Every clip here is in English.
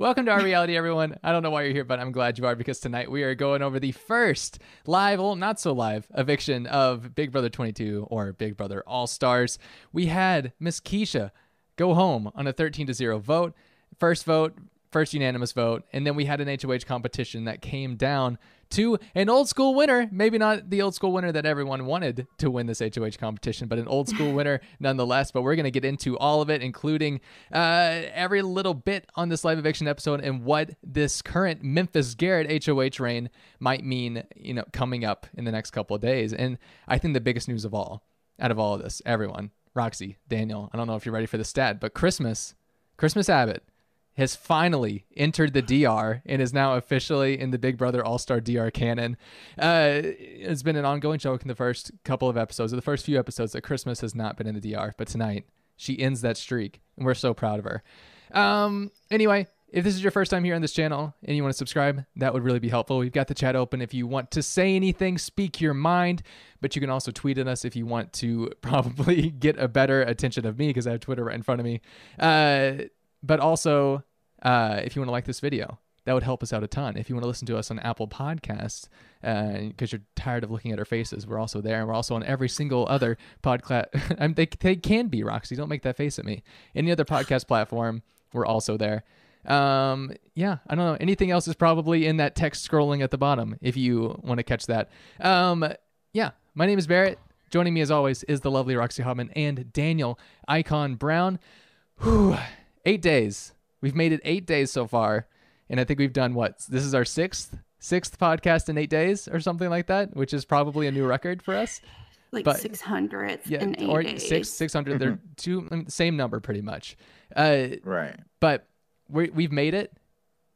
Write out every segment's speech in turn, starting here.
Welcome to our reality, everyone. I don't know why you're here, but I'm glad you are because tonight we are going over the first live, well, not so live, eviction of Big Brother 22 or Big Brother All Stars. We had Miss Keisha go home on a 13 to 0 vote. First vote, first unanimous vote. And then we had an HOH competition that came down to an old school winner. Maybe not the old school winner that everyone wanted to win this HOH competition, but an old school winner nonetheless. But we're going to get into all of it, including uh, every little bit on this live eviction episode and what this current Memphis Garrett HOH reign might mean, you know, coming up in the next couple of days. And I think the biggest news of all, out of all of this, everyone, Roxy, Daniel, I don't know if you're ready for the stat, but Christmas, Christmas Abbott has finally entered the DR and is now officially in the Big Brother All Star DR canon. Uh, it's been an ongoing joke in the first couple of episodes, or the first few episodes, that Christmas has not been in the DR, but tonight she ends that streak, and we're so proud of her. Um, anyway, if this is your first time here on this channel and you want to subscribe, that would really be helpful. We've got the chat open if you want to say anything, speak your mind, but you can also tweet at us if you want to probably get a better attention of me because I have Twitter right in front of me. Uh, but also, uh, if you want to like this video, that would help us out a ton. If you want to listen to us on Apple Podcasts, because uh, you're tired of looking at our faces, we're also there, and we're also on every single other podcast. they they can be Roxy. Don't make that face at me. Any other podcast platform, we're also there. Um, yeah, I don't know. Anything else is probably in that text scrolling at the bottom if you want to catch that. Um, yeah, my name is Barrett. Joining me as always is the lovely Roxy Hobman and Daniel Icon Brown. Whew, eight days. We've made it eight days so far, and I think we've done what? This is our sixth sixth podcast in eight days or something like that, which is probably a new record for us. Like six hundred yeah, in eight or days. six six hundred. They're two same number pretty much. Uh, right. But we we've made it,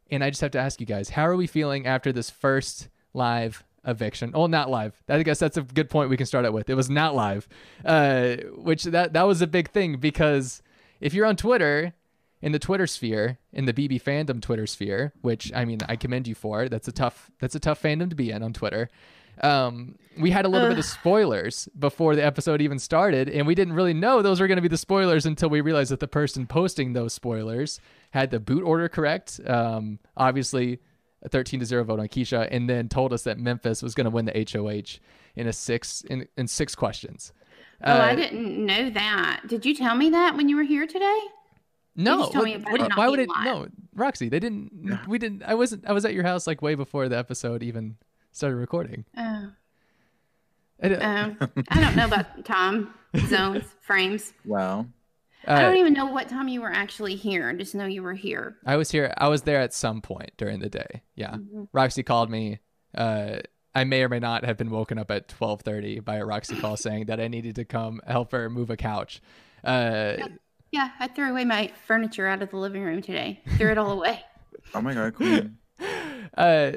and I just have to ask you guys, how are we feeling after this first live eviction. Oh, not live. I guess that's a good point we can start out with. It was not live, uh, which that that was a big thing because if you're on Twitter in the Twitter sphere, in the BB fandom Twitter sphere, which I mean I commend you for. That's a tough that's a tough fandom to be in on Twitter. Um, we had a little bit of spoilers before the episode even started, and we didn't really know those were going to be the spoilers until we realized that the person posting those spoilers had the boot order correct. Um, obviously, a 13 to 0 vote on Keisha, and then told us that Memphis was going to win the HOH in a six in, in six questions. Oh, uh, I didn't know that. Did you tell me that when you were here today? No, what, what, why would it? Live. No, Roxy, they didn't. We didn't. I wasn't. I was at your house like way before the episode even started recording. Oh. I don't, um, I don't know about time zones, frames. Wow. Uh, I don't even know what time you were actually here. I just know you were here. I was here. I was there at some point during the day. Yeah. Mm-hmm. Roxy called me. Uh, I may or may not have been woken up at 12:30 by a Roxy call saying that I needed to come help her move a couch. Uh, yeah, I threw away my furniture out of the living room today. Threw it all away. oh my god, queen. uh,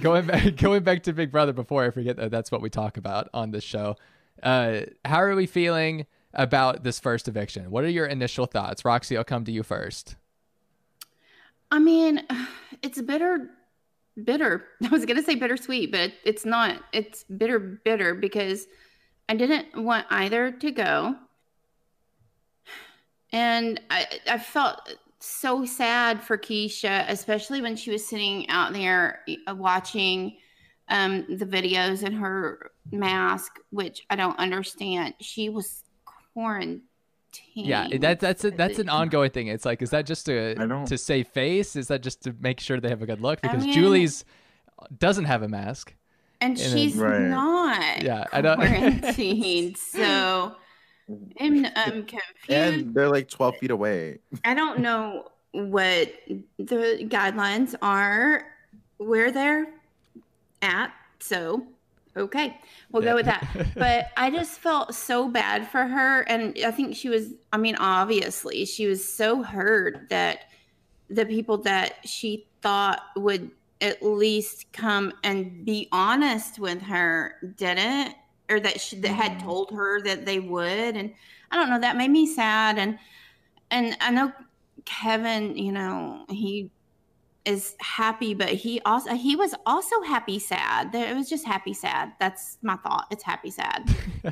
going back, going back to Big Brother before I forget that that's what we talk about on this show. Uh, how are we feeling about this first eviction? What are your initial thoughts, Roxy? I'll come to you first. I mean, it's bitter, bitter. I was gonna say bittersweet, but it's not. It's bitter, bitter because I didn't want either to go and I, I felt so sad for Keisha, especially when she was sitting out there uh, watching um, the videos in her mask, which I don't understand. She was quarantined. Yeah, that, that's a, that's an ongoing thing. It's like, is that just to to save face? Is that just to make sure they have a good look? Because I mean, Julie's doesn't have a mask, and, and she's then, right. not. Yeah, I don't quarantined. so I'm, I'm confused. And they're like 12 feet away. I don't know what the guidelines are, where they're at. So, okay, we'll yeah. go with that. But I just felt so bad for her. And I think she was, I mean, obviously, she was so hurt that the people that she thought would at least come and be honest with her didn't or that she, that had mm-hmm. told her that they would and i don't know that made me sad and and i know kevin you know he is happy but he also he was also happy sad it was just happy sad that's my thought it's happy sad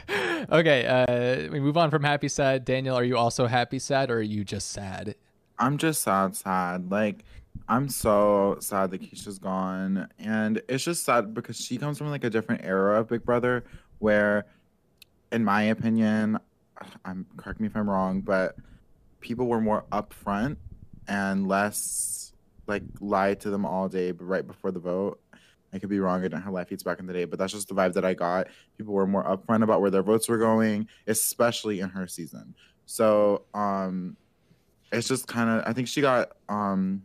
okay uh we move on from happy sad daniel are you also happy sad or are you just sad i'm just sad sad like I'm so sad that Keisha's gone. And it's just sad because she comes from like a different era of Big Brother where, in my opinion, I'm correct me if I'm wrong, but people were more upfront and less like lied to them all day right before the vote. I could be wrong. I didn't have live feeds back in the day, but that's just the vibe that I got. People were more upfront about where their votes were going, especially in her season. So um it's just kind of I think she got um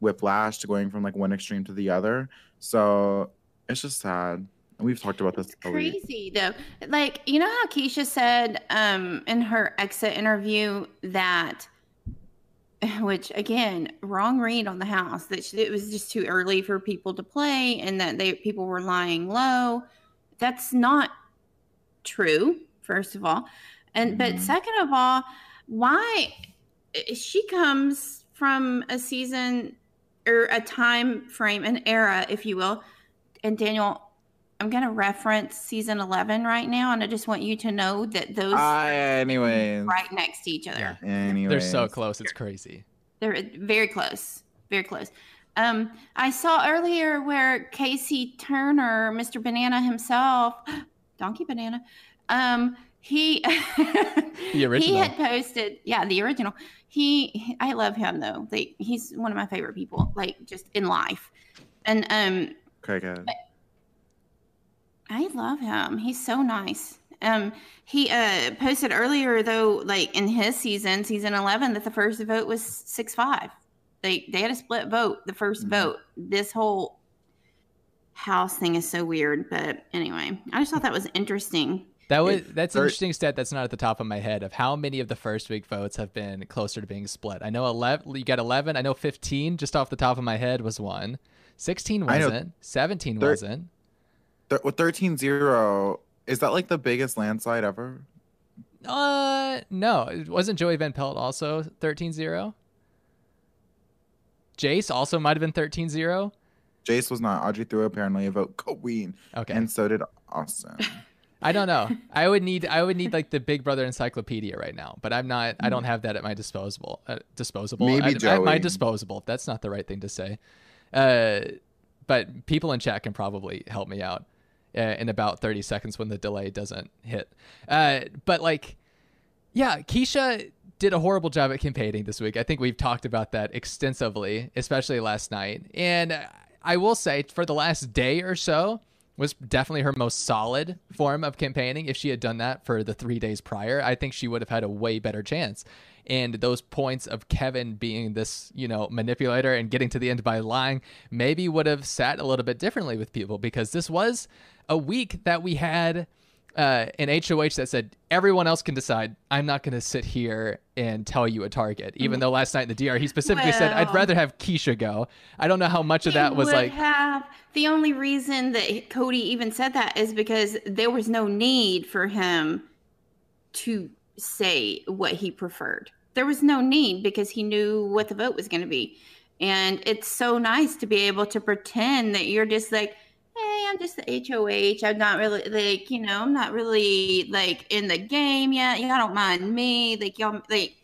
whiplash going from like one extreme to the other. So it's just sad. We've talked about this. It's crazy though. Like, you know how Keisha said um in her exit interview that which again, wrong read on the house that she, it was just too early for people to play and that they people were lying low. That's not true, first of all. And but Mhm. second of all, why she comes from a season or a time frame, an era, if you will. And Daniel, I'm going to reference season 11 right now, and I just want you to know that those Ah, anyways. right next to each other. Yeah. Anyways. They're so close. It's crazy. They're very close, very close. Um, I saw earlier where Casey Turner, Mr. Banana himself, Donkey Banana, um, he he original. had posted, yeah, the original. He, I love him though. Like he's one of my favorite people, like just in life. And um, Okay, good. I love him. He's so nice. Um, he uh posted earlier though, like in his season, season eleven, that the first vote was six five. They they had a split vote. The 1st Mhm. vote. This whole house thing is so weird, but anyway, I just thought that was interesting. That was that's an there- interesting stat that's not at the top of my head of how many of the first week votes have been closer to being split. I know eleven. You got eleven. I know fifteen. Just off the top of my head was one. Sixteen wasn't. Seventeen Thir- wasn't. Th- with 13 0, is that like the biggest landslide ever? Uh, no. It wasn't Joey Van Pelt also 13-0? Jace also might have been 13-0. Jace was not. Audrey threw apparently a vote queen, Okay. and so did Austin. I don't know. I would need I would need like the Big Brother encyclopedia right now, but I'm not. I don't have that at my disposable. Uh, disposable. Maybe I- At my Joey. disposable. That's not the right thing to say. Uh, but people in chat can probably help me out in about 30 seconds when the delay doesn't hit. Uh, but like, yeah, Keisha did a horrible job at campaigning this week. I think we've talked about that extensively, especially last night. And I will say, for the last day or so, was definitely her most solid form of campaigning. If she had done that for the three days prior, I think she would have had a way better chance. And those points of Kevin being this, you know, manipulator and getting to the end by lying maybe would have sat a little bit differently with people because this was a week that we had uh, an HOH that said everyone else can decide. I'm not going to sit here and tell you a target. Even though last night in the DR he specifically said I'd rather have Keisha go. I don't know how much of that was like have the only reason that Cody even said that is because there was no need for him to say what he preferred. There was no need because he knew what the vote was going to be. And it's so nice to be able to pretend that you're just like, I'm just the HOH. I'm not really like, you know, I'm not really like in the game yet. Y'all don't mind me. Like y'all like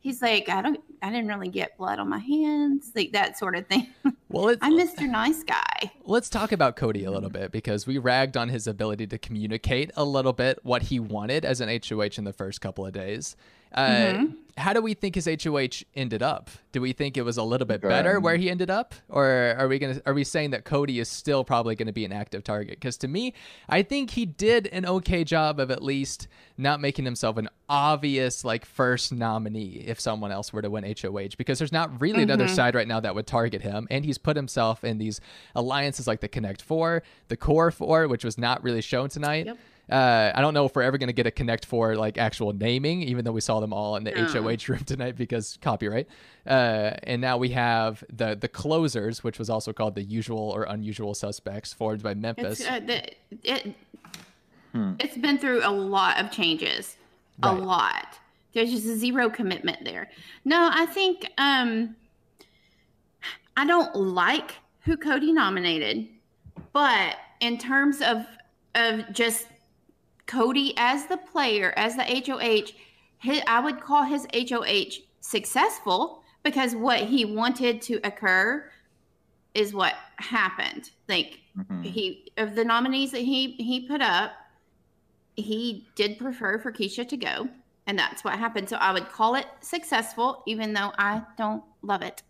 he's like, I don't I didn't really get blood on my hands, like that sort of thing. well it's, I'm Mr. Nice Guy. Let's talk about Cody a little bit because we ragged on his ability to communicate a little bit what he wanted as an HOH in the first couple of days. Uh, Mhm. How do we think his HOH ended up? Do we think it was a little bit better where he ended up, or are we gonna are we saying that Cody is still probably going to be an active target? Because to me, I think he did an okay job of at least not making himself an obvious like first nominee if someone else were to win HOH. Because there's not really another Mhm. side right now that would target him, and he's put himself in these alliances like the Connect Four, the Core Four, which was not really shown tonight. Yep. Uh, I don't know if we're ever going to get a Connect Four like actual naming, even though we saw them all in the No. HOH room tonight because copyright. Uh, and now we have the the closers, which was also called the usual or unusual suspects, formed by Memphis. It's uh, the, it, Hmm. it's been through a lot of changes, a lot. There's just a zero commitment there. No, I think um, I don't like who Cody nominated, but in terms of of just Cody as the player, as the HOH, his, I would call his HOH successful because what he wanted to occur is what happened. Like Mhm. he of the nominees that he he put up, he did prefer for Keisha to go, and that's what happened. So I would call it successful, even though I don't love it.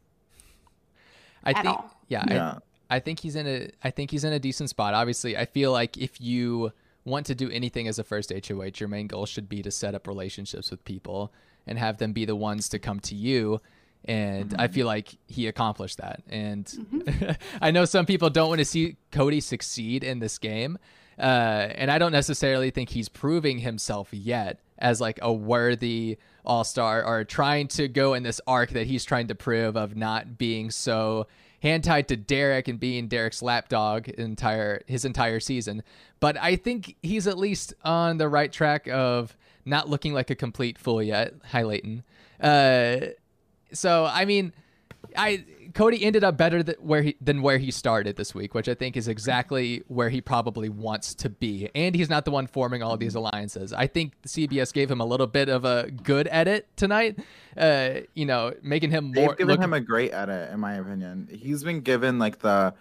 I At think all. yeah, Yeah. I, I think he's in a I think he's in a decent spot. Obviously, I feel like if you want to do anything as a first HOH, your main goal should be to set up relationships with people and have them be the ones to come to you. And I feel like he accomplished that. And I know some people don't want to see Cody succeed in this game. Uh, and I don't necessarily think he's proving himself yet as like a worthy all star or trying to go in this arc that he's trying to prove of not being so hand tied to Derek and being Derek's lapdog entire his entire season. But I think he's at least on the right track of not looking like a complete fool yet. Hi Leighton. Uh, so I mean, I Cody ended up better th- where he than where he started this week, which I think is exactly where he probably wants to be. And he's not the one forming all these alliances. I think CBS gave him a little bit of a good edit tonight. Uh, you know, making him They've given look him a great edit, in my opinion. He's been given like the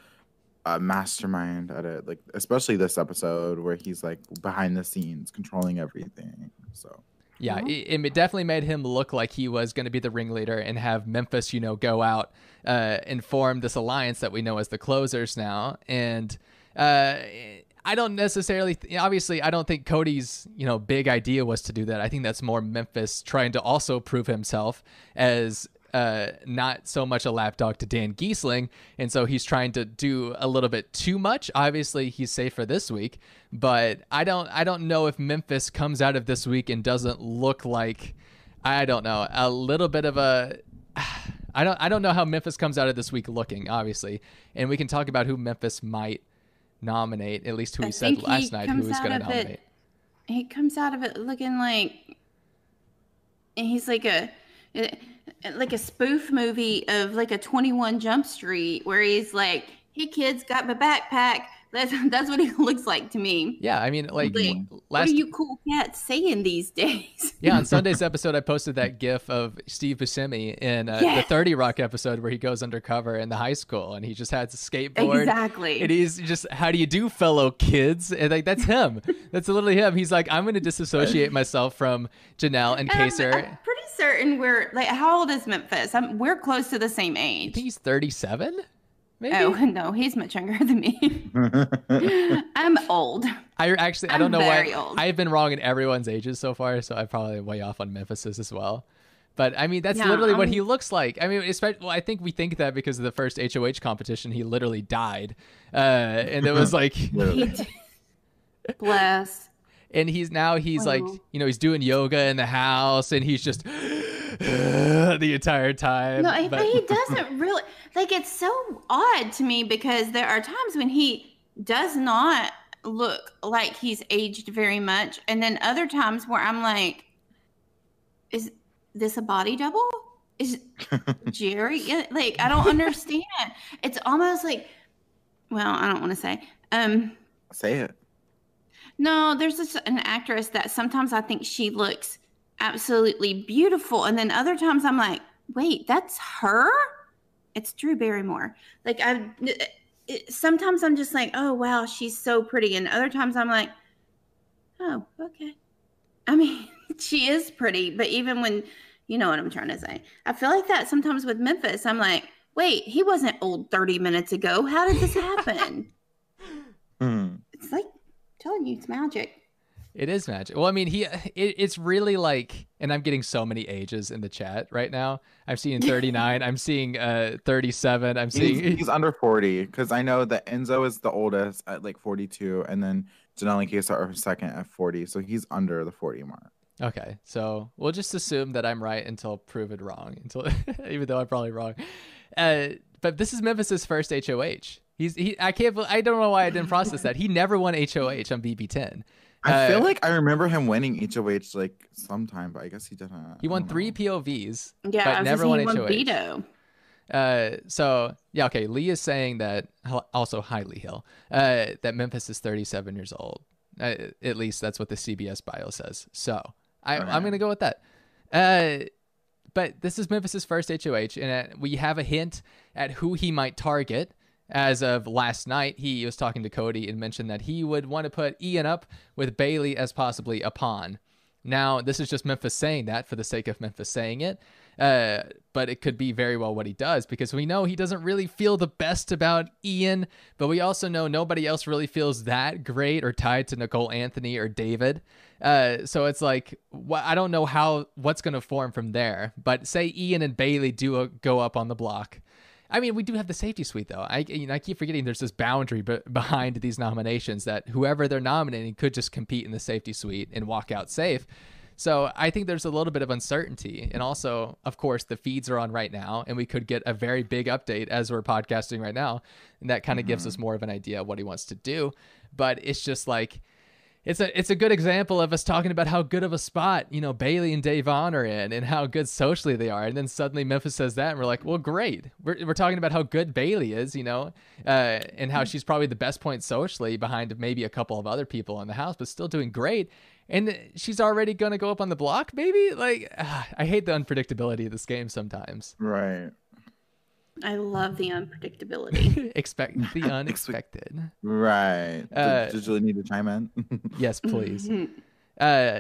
uh, mastermind edit, like especially this episode where he's like behind the scenes controlling everything. So Yeah, it, it definitely made him look like he was going to be the ringleader and have Memphis, you know, go out uh, and form this alliance that we know as the closers now. And uh, I don't necessarily, th- obviously, I don't think Cody's, you know, big idea was to do that. I think that's more Memphis trying to also prove himself as uh, not so much a lapdog to Dan Gheesling, and so he's trying to do a little bit too much. Obviously, he's safe for this week, but I don't I don't know if Memphis comes out of this week and doesn't look like I don't know a little bit of a. I don't I don't know how Memphis comes out of this week looking, obviously, and we can talk about who Memphis might nominate. At least who I he said think he last night who he's going to of it- nominate. he comes out of it looking like he's like a like a spoof movie of like a 21 jump street where he's like hey kids got my backpack that's that's what it looks like to me Yeah, I mean, like Like, what last are you cool cats saying these days Yeah, on Sunday's episode, I posted that GIF of Steve Buscemi in uh, Yeah. the Thirty Rock episode where he goes undercover in the high school and he just has a skateboard. exactly And he's just, how do you do, fellow kids? And like that's him. that's literally him. He's like, I'm going to disassociate myself from Janelle and And I'm- Kaysar. I'm, pretty certain we're like how old is memphis I'm, we're close to the same I age think he's 37. Maybe. oh no he's much younger than me i'm old I actually, I I'm don't know very why. old. I've been wrong in everyone's ages so far, so I'm probably way off on Memphis's as well. But I mean, that's Yeah, literally what I'm- he looks like. I mean, especially, well, I think we think that because of the first HOH competition, he literally died, uh, and it was like, Literally. bless and he's now he's like, Oh. you know, he's doing yoga in the house, and he's just the entire time. No, he- but- but he doesn't really like it's so odd to me because there are times when he does not look like he's aged very much, and then other times where I'm like, is this a body double? Is Jerry like I don't understand. it's almost like well, I don't want to say. Um Say it. No, there's this an actress that sometimes I think she looks absolutely beautiful, and then other times I'm like, wait, that's her. It's Drew Barrymore. Like I, it, sometimes I'm just like, oh wow, she's so pretty, and other times I'm like, oh okay. I mean, she is pretty, but even when you know what I'm trying to say, I feel like that sometimes with Memphis. I'm like, wait, he wasn't old 30 minutes ago. How did this happen? Hmm. it's like telling you it's magic. It is magic. Well, I mean, he it, it's really like, and I'm getting so many ages in the chat right now. I'm seeing 39. I'm seeing uh 37. I'm seeing he's under 40 because I know that Enzo is the oldest at like 42, and then Janelle and Kaysar are second at 40. So he's under the 40 mark. Okay, so we'll just assume that I'm right until proven wrong. Until even though I'm probably wrong. Uh, but this is Memphis's first HOH. He's he. I can't. I don't know why I didn't process that. He never won HOH on BB10. I Uh, feel like I remember him winning HOH like sometime, but I guess he didn't. He won three know. POVs. Yeah, but I was never never won won HOH. veto. Uh, so yeah, okay. Lee is saying that also highly Hill. Uh, that Memphis is 37 years old. Uh, at least that's what the CBS bio says. So I, Okay. I'm gonna go with that. Uh, but this is Memphis's first HOH, and uh, we have a hint at who he might target. As of last night, he was talking to Cody and mentioned that he would want to put Ian up with Bailey as possibly a pawn. Now, this is just Memphis saying that for the sake of Memphis saying it, uh, but it could be very well what he does because we know he doesn't really feel the best about Ian, but we also know nobody else really feels that great or tied to Nicole Anthony or David. Uh, so it's like wh- I don't know how what's going to form from there. But say Ian and Bailey do a, go up on the block. I mean, we do have the safety suite though. I you know, I keep forgetting there's this boundary b- behind these nominations that whoever they're nominating could just compete in the safety suite and walk out safe. So I think there's a little bit of uncertainty, and also, of course, the feeds are on right now, and we could get a very big update as we're podcasting right now, and that kind of mm-hmm. gives us more of an idea of what he wants to do. But it's just like it's a it's a good example of us talking about how good of a spot you know Bailey and Da'Vonne are in, and how good socially they are. And then suddenly Memphis says that, and we're like, well, great. We're we're talking about how good Bailey is, you know, uh, and how she's probably the best point socially behind maybe a couple of other people in the house, but still doing great. And she's already gonna go up on the block, maybe. Like, I hate the unpredictability of this game sometimes. Right. I love the unpredictability. Expect the unexpected. right. Uh, did, did you need to chime in? yes, please. Uh,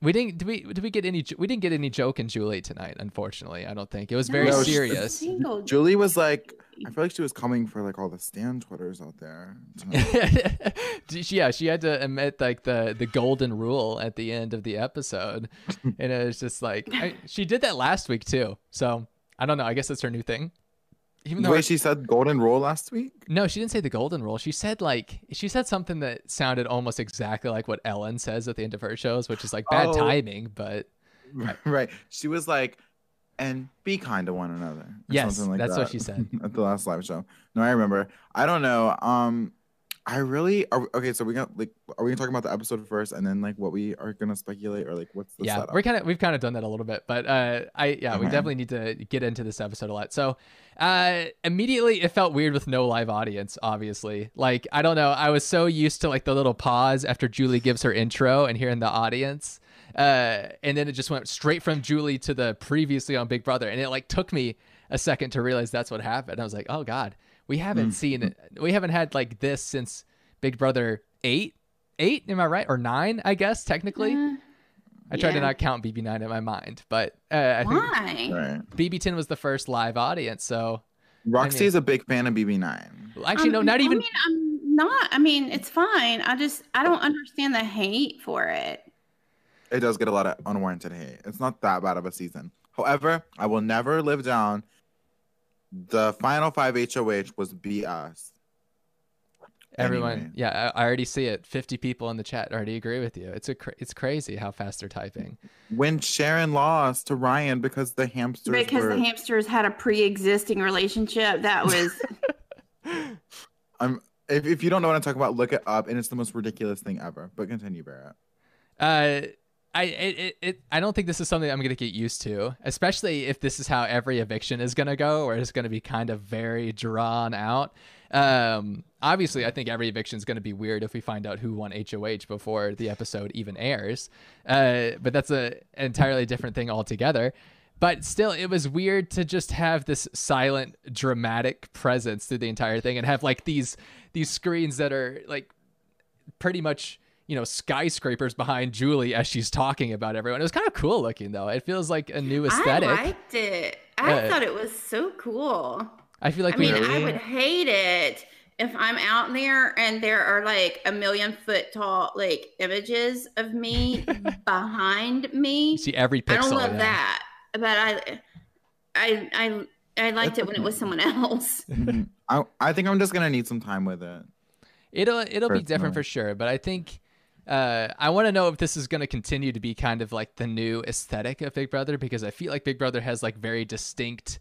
we didn't. Did we? Did we get any? We didn't get any joke in Julie tonight. Unfortunately, I don't think it was very no, serious. Julie was like, I feel like she was coming for like all the stand Twitters out there. yeah, she had to admit like the the golden rule at the end of the episode, and it was just like I, she did that last week too. So I don't know. I guess that's her new thing even though the way she said golden rule last week? No she didn't say the golden rule. She said like she said something that sounded almost exactly like what ellen says at the end of her shows which is like bad oh. timing but right Right. she was like and be kind to one another yes like that's that what she said. at the last live show. No i remember. I don't know um I really are, okay. So we got like, are we gonna talk about the episode first, and then like what we are gonna speculate, or like what's the yeah? Setup? We're kind of we've kind of done that a little bit, but uh, I yeah, we definitely need to get into this episode a lot. So uh, immediately it felt weird with no live audience. Obviously, like I don't know, I was so used to like the little pause after Julie gives her intro and hearing the audience, uh, and then it just went straight from Julie to the previously on Big Brother, and it like took me a second to realize that's what happened. I was like, oh god we haven't mm. seen it. We haven't had like this since Big Brother eight. Eight, am I right? Or nine, I guess, technically. Uh, I tried yeah. to not count BB9 in my mind, but uh, I Why? think BB10 was the first live audience. So Roxy I mean, is a big fan of BB9. Actually, um, no, not even. I mean, I'm not. I mean, it's fine. I just I don't understand the hate for it. It does get a lot of unwarranted hate. It's not that bad of a season. However, I will never live down the final five HOH was BS. Everyone, anyway. yeah, I, already see it. Fifty people in the chat already agree with you. It's a, it's crazy how fast they're typing. When Sharon lost to Ryan because the hamsters because were... the hamsters had a pre-existing relationship, that was. I'm. If, if you don't know what I'm talking about, look it up, and it's the most ridiculous thing ever. But continue, Barrett. Uh, I it, it I don't think this is something I'm gonna get used to, especially if this is how every eviction is gonna go, or it's gonna be kind of very drawn out. Um, obviously, I think every eviction is gonna be weird if we find out who won HOH before the episode even airs. Uh, but that's a an entirely different thing altogether. But still, it was weird to just have this silent, dramatic presence through the entire thing, and have like these these screens that are like pretty much you know skyscrapers behind Julie as she's talking about everyone. It was kind of cool looking though. It feels like a new aesthetic. I liked it. I uh, thought it was so cool. I feel like I mean, really... I would hate it if I'm out there and there are like a million foot tall like images of me behind me. See every pixel. I don't love that, but I, I, I, I liked it when it was someone else. Mm-hmm. I, I think I'm just gonna need some time with it. It'll it'll Personally. be different for sure, but I think uh, I want to know if this is going to continue to be kind of like the new aesthetic of Big Brother because I feel like Big Brother has like very distinct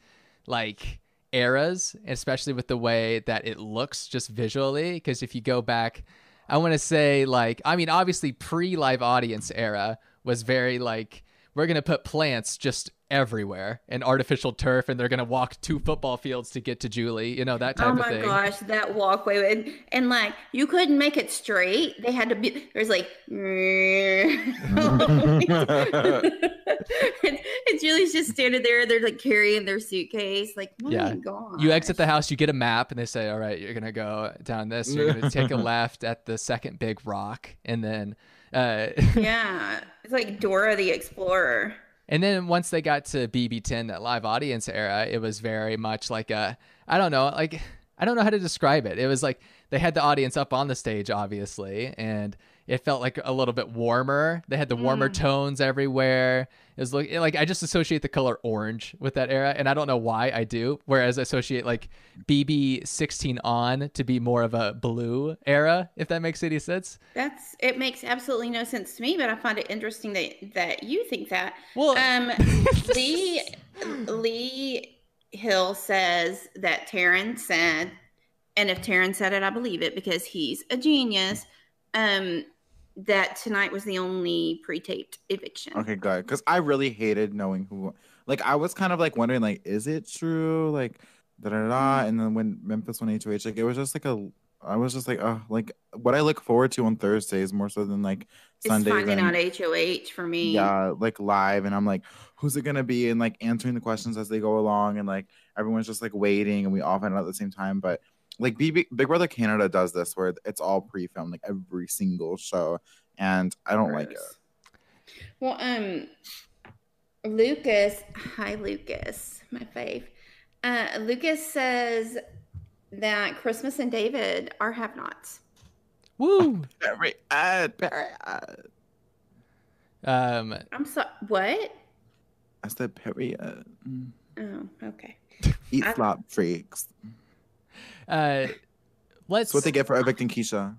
like eras, especially with the way that it looks just visually. Because if you go back, I want to say like I mean obviously pre live audience era was very like we're gonna put plants just everywhere and artificial turf, and they're gonna walk two football fields to get to Julie. You know that type oh of thing. Oh my gosh, that walkway and, and like you couldn't make it straight. They had to be there's like and, and Julie's just standing there. They're like carrying their suitcase. Like, Yeah. You exit the house, you get a map, and they say, "All right, you're gonna go down this. You're gonna take a left at the second big rock, and then." Uh, Yeah, it's like Dora the Explorer. And then once they got to BB10, that live audience era, it was very much like a, I don't know, like, I don't know how to describe it. It was like they had the audience up on the stage, obviously, and it felt like a little bit warmer. They had the warmer tones everywhere. It was like, like I just associate the color orange with that era, and I don't know why I do. Whereas I associate like BB16 on to be more of a blue era, if that makes any sense. That's it makes absolutely no sense to me, but I find it interesting that that you think that. Well, Um, Lee Lee Hill says that Taryn said, and if Taryn said it, I believe it because he's a genius. Um, that tonight was the only pre-taped eviction. Okay, good. Because I really hated knowing who. Like, I was kind of like wondering, like, is it true? Like, da da da. Mm-hmm. And then when Memphis won HOH, like, it was just like a. I was just like, oh, like what I look forward to on Thursdays more so than like Sunday. It's finding out HOH for me. yeah, like live, and I'm like, who's it gonna be? And like answering the questions as they go along, and like everyone's just like waiting, and we all find out at the same time. But like BB, Big Brother Canada does this where it's all pre-filmed, like every single show, and I don't like it. Well, um, Lucas, hi Lucas, my fave. Uh, Lucas says that Christmas and David are have-nots. woo. Period. Period. Um, I'm so what? I said period. Oh, okay. Eat I- slop freaks. Uh, let's. That's what they get for evicting Keisha.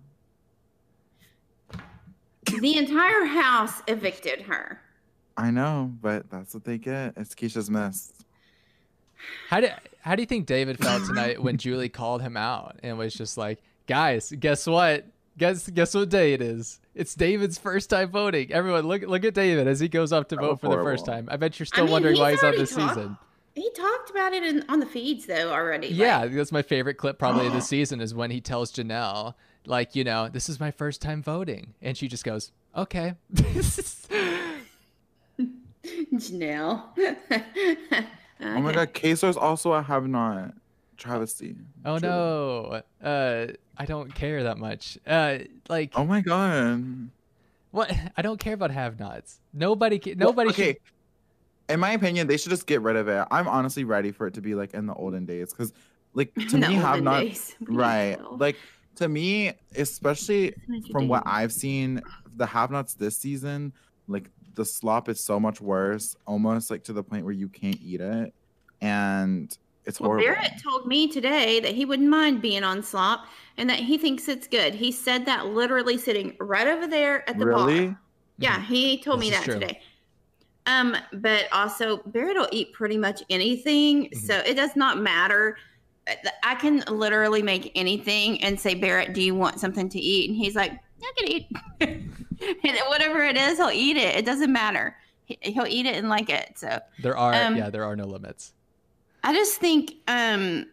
The entire house evicted her. I know, but that's what they get. It's Keisha's mess. How do how do you think David felt tonight when Julie called him out and was just like, "Guys, guess what? Guess guess what day it is? It's David's first time voting. Everyone, look look at David as he goes up to That vote was for the first time. I bet you're I still mean, wondering why he's he's on already this talked- season. He talked about it in, on the feeds though already. like- Yeah, that's my favorite clip probably of the season is when he tells Janelle, like, you know, this is my first time voting, and she just goes, "Okay." Janelle. Oh my god, Queso's also a have not travesty. oh Truly. no, uh, I don't care that much. Uh, like, Oh my god. what? I don't care about have-nots. Nobody, ca- Well, nobody. okay. should- In my opinion, they should just get rid of it. I'm honestly ready for it to be like in the olden days because, like, to me, have olden not days. right. Well, Like to me, especially from what. I've seen, the have nots this season, like the slop is so much worse, almost like to the point where you can't eat it, and it's Well, horrible. Barrett told me today that he wouldn't mind being on slop and that he thinks it's good. He said that literally sitting right over there at the really? bar. Yeah, mm-hmm. he told me This is that true. today. Um, but also Barrett will eat pretty much anything, Mhm. so it does not matter. I can literally make anything and say, Barrett, do you want something to eat? And he's like, I can eat. and whatever it is, he'll eat it. It doesn't matter. He- He'll eat it and like it. So There are, Um, yeah, there are no limits. I just think, um,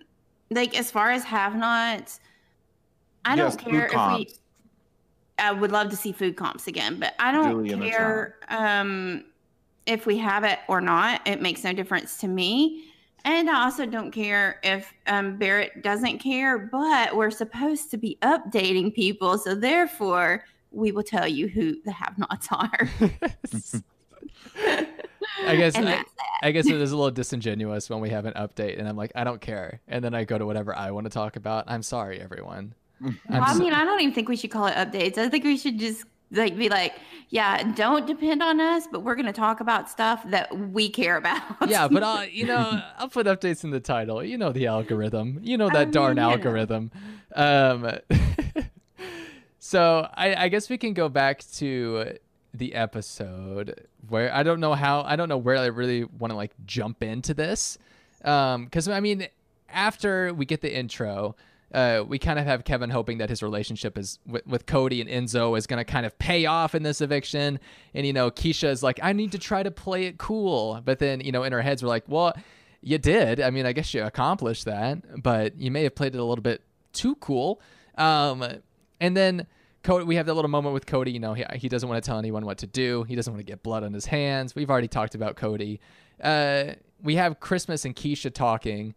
like as far as have-nots, I Yes, don't care if we. I would love to see food comps again, but I don't Julie care um, if we have it or not. It makes no difference to me. And I also don't care if um, Barrett doesn't care, but we're supposed to be updating people. So therefore, we will tell you who the have nots are. I guess I, I guess it is a little disingenuous when we have an update and I'm like, I don't care, and then I go to whatever I want to talk about. I'm sorry, everyone. I'm Well, I so- mean, I don't even think we should call it updates. I think we should just like be like, yeah, don't depend on us, but we're going to talk about stuff that we care about. yeah, but I'll, you know, I'll put updates in the title. You know the algorithm. You know that darn mean, you know. algorithm. Um, so I, I guess we can go back to the episode where I don't know how I don't know where I really want to like jump into this, um, because I mean, after we get the intro. Uh, we kind of have Kevin hoping that his relationship is with, with Cody and Enzo is going to kind of pay off in this eviction. And, you know, Keisha is like, I need to try to play it cool. But then, you know, in our heads, we're like, well, you did. I mean, I guess you accomplished that, but you may have played it a little bit too cool. Um, and then Cody, we have that little moment with Cody. You know, he, he doesn't want to tell anyone what to do. He doesn't want to get blood on his hands. We've already talked about Cody. Uh, we have Christmas and Keisha talking.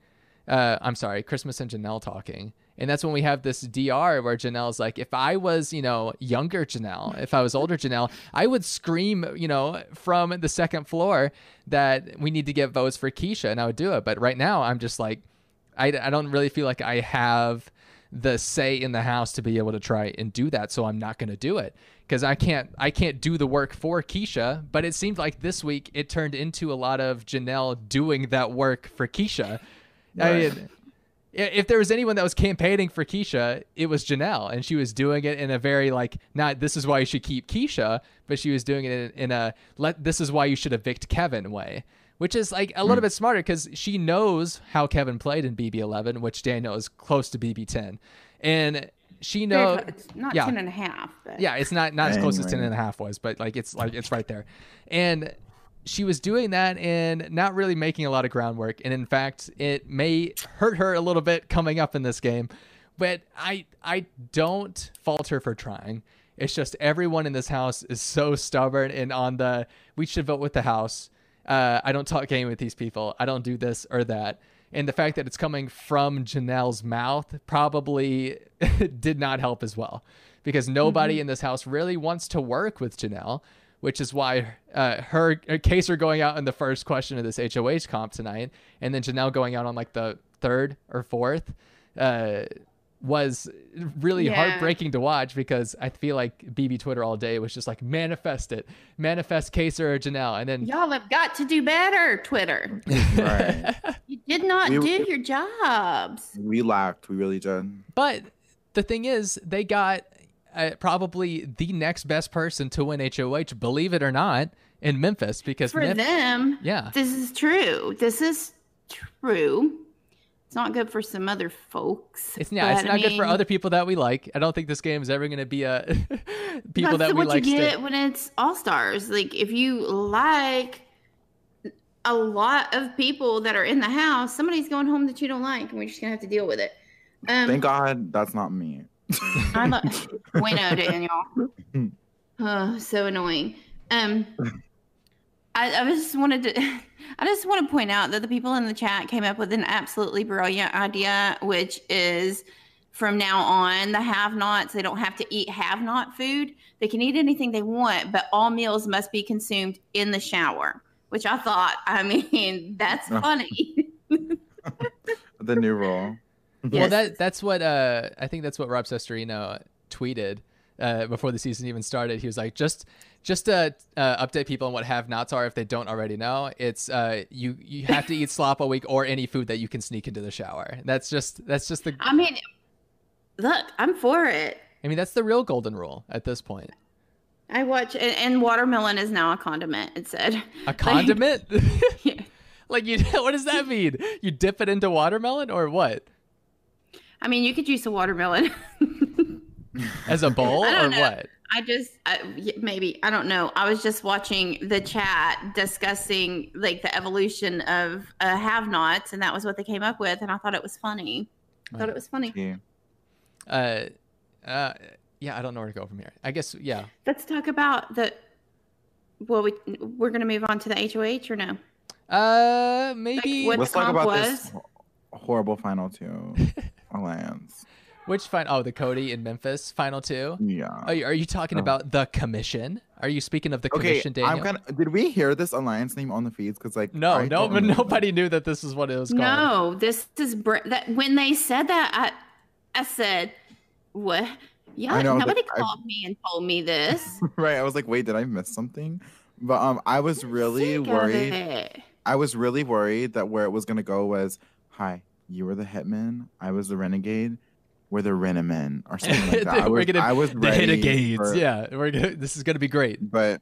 Uh, I'm sorry, Christmas and Janelle talking. And that's when we have this DR where Janelle's like, if I was, you know, younger Janelle, if I was older Janelle, I would scream, you know, from the second floor that we need to get votes for Keisha and I would do it. But right now, I'm just like, I, I don't really feel like I have the say in the house to be able to try and do that. So I'm not going to do it because I can't I can't do the work for Keisha. But it seemed like this week it turned into a lot of Janelle doing that work for Keisha. I mean, if there was anyone that was campaigning for Keisha, it was Janelle, and she was doing it in a very like not this is why you should keep Keisha, but she was doing it in, in a let this is why you should evict Kevin way, which is like a little Hmm. bit smarter because she knows how Kevin played in BB11, which Daniel is close to BB10, and she knows it's not yeah. 10 and a half, but yeah, it's not not as close as ten and a half was, but like it's like it's right there, and she was doing that and not really making a lot of groundwork, and in fact, it may hurt her a little bit coming up in this game, but I I don't fault her for trying. It's just everyone in this house is so stubborn and on the we should vote with the house. Uh, I don't talk game with these people. I don't do this or that. And the fact that it's coming from Janelle's mouth probably did not help as well because nobody in this house really wants to work with Janelle, which is why uh, her, her case are going out in the first question of this HOH comp tonight, and then Janelle going out on like the third or fourth. Uh, was really Yeah. heartbreaking to watch because I feel like BB Twitter all day was just like manifest it, manifest Kaysar or Janelle, and then y'all have got to do better, Twitter. Right. You did not We- do your jobs. we lacked. We really did. But the thing is, they got uh, probably the next best person to win HOH, believe it or not, in Memphis because For Mem- them, yeah, this is true. This is true. It's not good for some other folks. it's yeah, it's but, I not good for other people that we like. I don't think this game is ever going to be a people that we what like. you stay- get when it's all stars. Like if you like a lot of people that are in the house, somebody's going home that you don't like, and we're just gonna have to deal with it. Um, Thank God that's not me. I lo- we know, Daniel. Oh, so annoying. Um, I, I just wanted to, I just want to point out that the people in the chat came up with an absolutely brilliant idea, which is from now on, the have-nots they don't have to eat have-not food. They can eat anything they want, but all meals must be consumed in the shower. Which I thought, I mean, that's Oh. funny. The new rule. Well, that that's what uh, I think that's what Rob Cesternino tweeted uh, before the season even started. He was like, just just to uh, update people on what have-nots are if they don't already know. It's uh, you you have to eat slop a week or any food that you can sneak into the shower. That's just that's just the I mean, look, I'm for it. I mean that's the real golden rule at this point. I watch, and, and watermelon is now a condiment. It said A condiment? Yeah. like you what does that mean? You dip it into watermelon or what? I mean, you could use a watermelon. As a bowl I or know. what? I just I, y- maybe I don't know. I was just watching the chat discussing like the evolution of uh, have-nots, and that was what they came up with, and I thought it was funny. I thought it was funny. Yeah. Uh uh yeah, I don't know where to go from here. I guess yeah. Let's talk about the. Well, we we're gonna move on to the HOH or no? Uh maybe what- Let's the talk comp about was? this horrible final two alliance. Which final? Oh, the Cody in Memphis final two. Yeah. Are you, are you talking Oh. about the commission? Are you speaking of the Okay, commission, Daniel? I'm kind of. Did we hear this alliance name on the feeds? Because like no, I no, but nobody knew that this is what it was called. No, this is br- that when they said that, I I said, what? Yeah, know, nobody like, I- called me and told me this. right. I was like, wait, did I miss something? But um, I was really Sick worried. I was really worried that where it was gonna go was, hi, you were the hitman, I was the renegade, we're the renemen or something like that. I we're was, gonna I was the ready Renegades. for- Yeah, we're gonna. This is gonna be great. But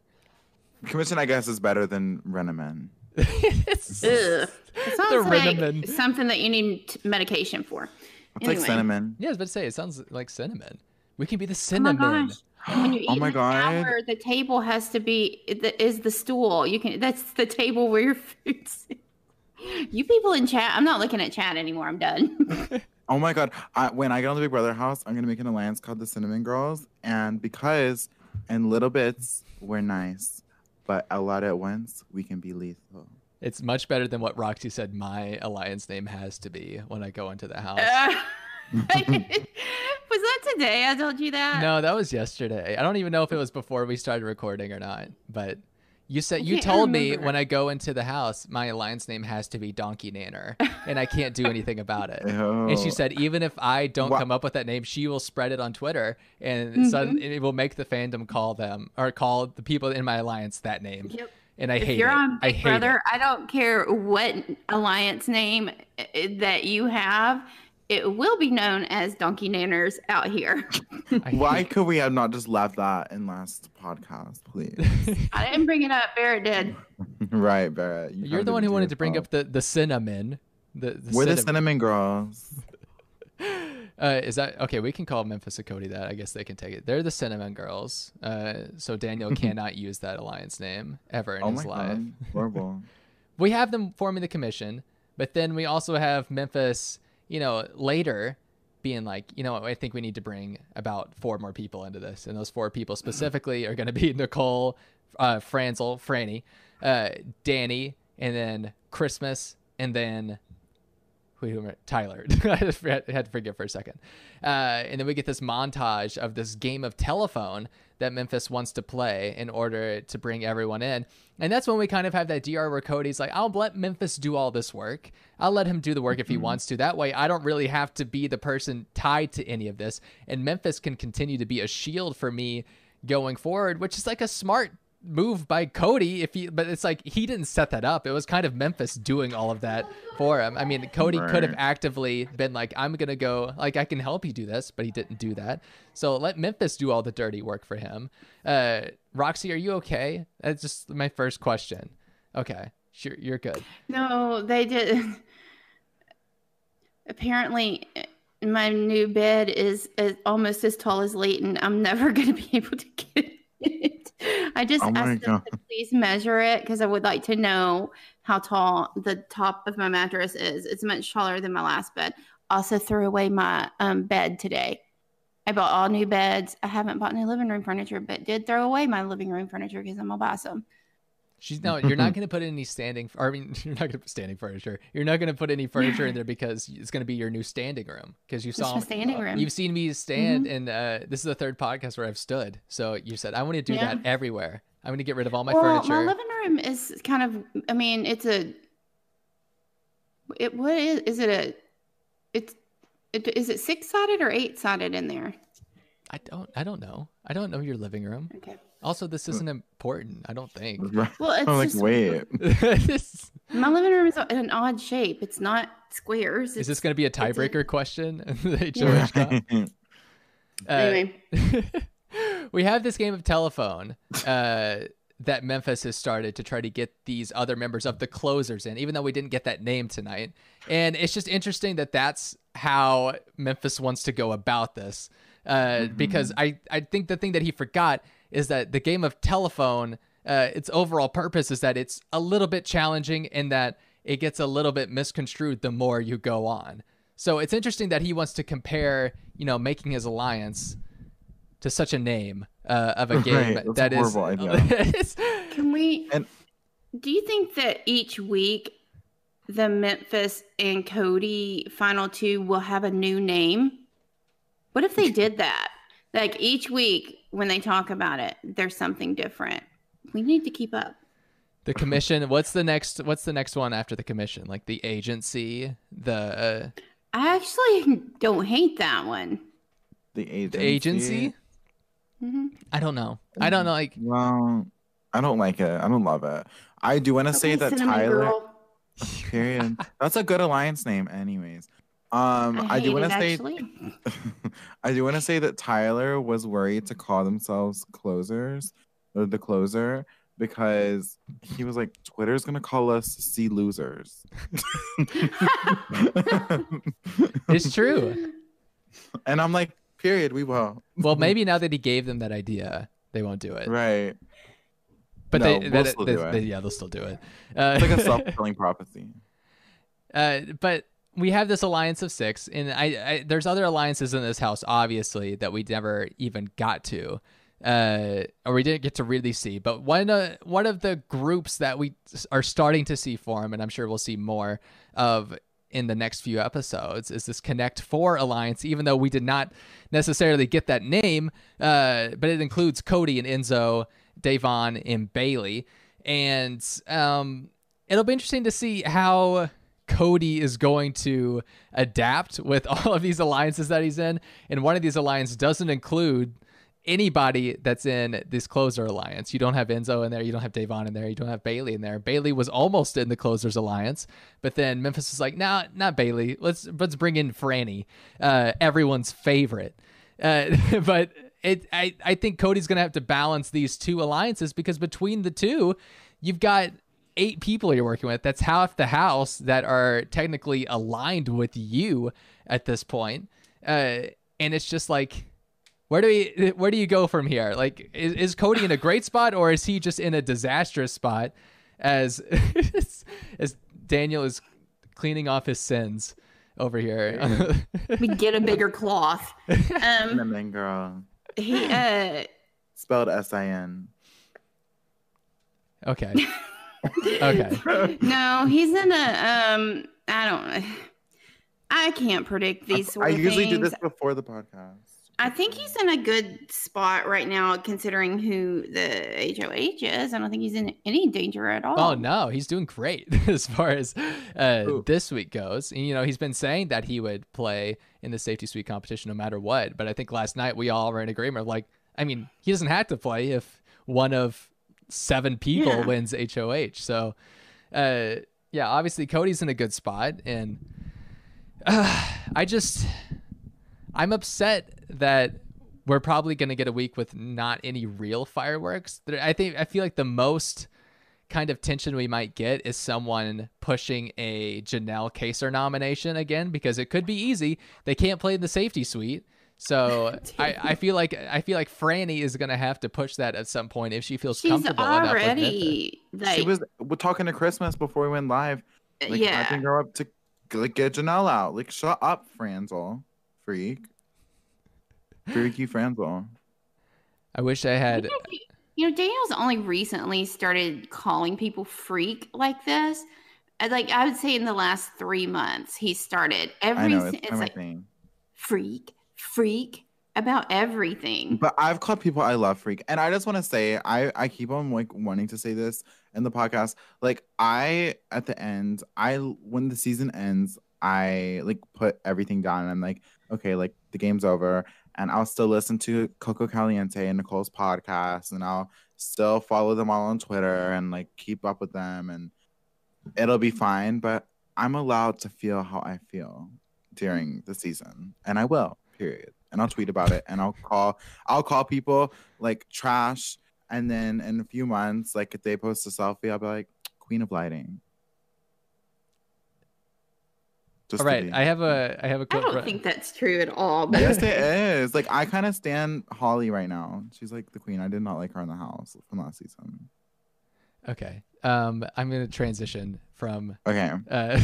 commission, I guess, is better than renemen. It's- It sounds the like Renemen. something that you need t- medication for. It's like cinnamon. Yeah, I was about to say it sounds like cinnamon. We can be the Oh my cinnamon. gosh. And when you eat oh my in god. shower, the table has to be the, is the stool. You can that's the table where your food's. You people in chat, I'm not looking at chat anymore. I'm done. Oh my god! I, when I get on the Big Brother house, I'm gonna make an alliance called the Cinnamon Girls, and because in little bits we're nice, but a lot at once we can be lethal. It's much better than what Roxy said my alliance name has to be when I go into the house. Uh, was that today? I told you that. No, that was yesterday. I don't even know if it was before we started recording or not. But you said you can't told me remember. when I go into the house, my alliance name has to be Donkey Nanner, and I can't do anything about it. And she said even if I don't Wha- come up with that name, she will spread it on Twitter, and Mhm. sudden it will make the fandom call them or call the people in my alliance that name. Yep. And I if hate you're it. on I Big hate Brother, I don't care what alliance name uh, that you have. It will be known as Donkey Nanners out here. Why could we have not just left that in last podcast, please? I didn't bring it up. Barrett did. right, Barrett. you You're the one who wanted to bring up the the cinnamon. The, the We're the cinnamon. Cinnamon Girls. Uh, is that okay? We can call Memphis and Cody that. I guess they can take it. They're the Cinnamon Girls. Uh, so Daniel cannot use that alliance name ever in Oh his my life. god, horrible. We have them forming the commission, but then we also have Memphis. You know, later being like, you know? I think we need to bring about four more people into this, and those four people specifically are going to be Nicole, uh, Franzel, Franny, uh, Danny, and then Christmas, and then who who am I- Tyler. I had to forget for a second. Uh, and then we get this montage of this game of telephone that Memphis wants to play in order to bring everyone in. And that's when we kind of have that DR where Cody's like, I'll let Memphis do all this work. I'll let him do the work if he mm-hmm. wants to. That way, I don't really have to be the person tied to any of this. And Memphis can continue to be a shield for me going forward, which is like a smart move by Cody if he but it's like he didn't set that up. It was kind of Memphis doing all of that for him. I mean, Cody could have actively been like I'm going to go like I can help you do this, but he didn't do that. So let Memphis do all the dirty work for him. Uh Roxy, are you okay? That's just my first question. Okay. Sure, you're good. No, they did. Apparently, my new bed is, is almost as tall as Leighton. I'm never going to be able to get it. I just Oh asked them to please measure it because I would like to know how tall the top of my mattress is. It's much taller than my last bed. Also, threw away my um, bed today. I bought all new beds. I haven't bought any living room furniture, but did throw away my living room furniture because I'm gonna buy some. She's no, you're not going to put any standing. Or, I mean, you're not going to put standing furniture. You're not going to put any furniture in there because it's going to be your new standing room. Because you It's saw my standing room. You've seen me stand, and uh, this is the third podcast where I've stood. So you said I want to do Yeah. that everywhere. I'm going to get rid of all my well, furniture. my living room is kind of. I mean, it's a. It what is is it a? It's it, is it six sided or eight sided in there? I don't. I don't know. I don't know your living room. Okay. Also, this isn't important. I don't think. Well, it's I'm like, just wait. My living room is in an odd shape. It's not squares. is this going to be a a- tiebreaker question? Yeah. Uh, anyway? we have this game of telephone uh, that Memphis has started to try to get these other members of the closers in, even though we didn't get that name tonight. And it's just interesting that that's how Memphis wants to go about this. Uh, Because I, I think the thing that he forgot is that the game of telephone, uh, its overall purpose is that it's a little bit challenging and that it gets a little bit misconstrued the more you go on. So it's interesting that he wants to compare, you know, making his alliance to such a name uh, of a game Right, that's that a is. horrible idea. Can we? And- do you think that each week the Memphis and Cody final two will have a new name? What if they did that? Like each week when they talk about it, there's something different. We need to keep up. the commission. What's the next? What's the next one after the commission? Like the agency, the uh, I actually don't hate that one. the agency. the agency. hmm I don't know. I don't know. Like Well, I don't like it. I don't love it. I do want to say that Tyler. Period. That's a good alliance name, anyways. Um, I, I, do want to say. I do want to say that Tyler was worried to call themselves closers or the closer because he was like, Twitter's gonna call us C losers. it's true. And I'm like, period, we will. Well, maybe now that he gave them that idea, they won't do it. Right. But No, they, we'll that- still they- do it. they- yeah, they'll still do it. Uh, It's like a self fulfilling prophecy. Uh, but we have this alliance of six, and I, I there's other alliances in this house, obviously, that we never even got to, uh, or we didn't get to really see. But one uh, one of the groups that we are starting to see form, and I'm sure we'll see more of in the next few episodes, is this Connect Four alliance. Even though we did not necessarily get that name, uh, but it includes Cody and Enzo, Davon, and Bailey, and um, it'll be interesting to see how Cody is going to adapt with all of these alliances that he's in. And one of these alliances doesn't include anybody that's in this closer alliance. You don't have Enzo in there, you don't have Davon in there, you don't have Bailey in there. Bailey was almost in the closers alliance, but then Memphis is like, nah, not Bailey. Let's let's bring in Franny, uh, everyone's favorite. Uh, but it, I, I think Cody's gonna have to balance these two alliances because between the two, you've got eight people you're working with. That's half the house that are technically aligned with you at this point. Uh, and it's just like, where do we, where do you go from here? Like, is, is Cody in a great spot or is he just in a disastrous spot as as Daniel is cleaning off his sins over here? We get a bigger cloth. Um, Cinnamon girl. he uh, Spelled S I N. okay. Okay. no, he's in a um. I don't. I can't predict these sort I of usually do this before the podcast. I think he's in a good spot right now, considering who the HOH is. I don't think he's in any danger at all. Oh no, he's doing great as far as uh, this week goes. And, you know, he's been saying that he would play in the safety suite competition no matter what. But I think last night we all were in agreement. Like, I mean, he doesn't have to play if one of seven people Yeah. wins HOH. So, uh, yeah, obviously Cody's in a good spot, and uh, I just I'm upset that we're probably going to get a week with not any real fireworks. I think I feel like the most kind of tension we might get is someone pushing a Janelle Kaysar nomination again because it could be easy. They can't play in the safety suite. So I, I feel like I feel like Franny is gonna have to push that at some point if she feels she's comfortable enough with already like she was we're talking to Christmas before we went live. Like, yeah. I her up to like get Janelle out. Like, shut up, Franzel. Freak. Freaky Franzel. I wish I had You know, Daniel's only recently started calling people freak like this. Uh, Like I would say in the last three months, he started every. I know, it's, it's like everything. freak, freak about everything. But I've called people I love freak. And I just want to say, I, I keep on like wanting to say this in the podcast. Like I at the end, I when the season ends, I like put everything down and I'm like, okay, like the game's over. And I'll still listen to Coco Caliente and Nicole's podcast and I'll still follow them all on Twitter and like keep up with them and it'll be fine. But I'm allowed to feel how I feel during the season. And I will, period. And I'll tweet about it and I'll call I'll call people like trash. And then in a few months, like if they post a selfie, I'll be like, Queen of Lighting. Just all to right. I have a I have a I quote. I don't for- think that's true at all. But yes, it is. Like I kind of stand Holly right now. She's like the queen. I did not like her in the house from last season. Okay. Um, I'm gonna transition from Okay, uh,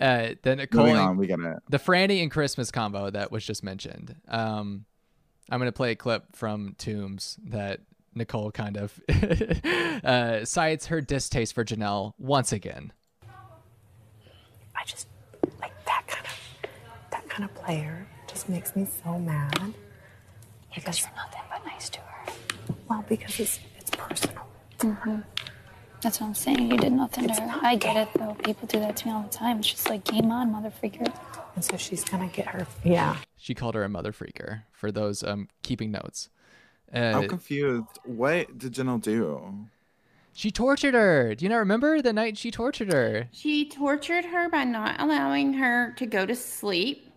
uh the Nicole on. We get it. the Franny and Christmas combo that was just mentioned. Um, I'm gonna play a clip from Tombs that Nicole kind of uh, cites her distaste for Janelle once again. I just like that kind of that kind of player just makes me so mad. Because you're nothing but nice to her. Well, because it's it's personal. That's what I'm saying. You did nothing to her. I get it though. People do that to me all the time. It's just like game on, mother freaker. And so she's gonna get her yeah. She called her a mother freaker for those um, keeping notes. Uh, I'm confused. What did Janelle do? she tortured her. Do you not remember the night she tortured her she tortured her by not allowing her to go to sleep.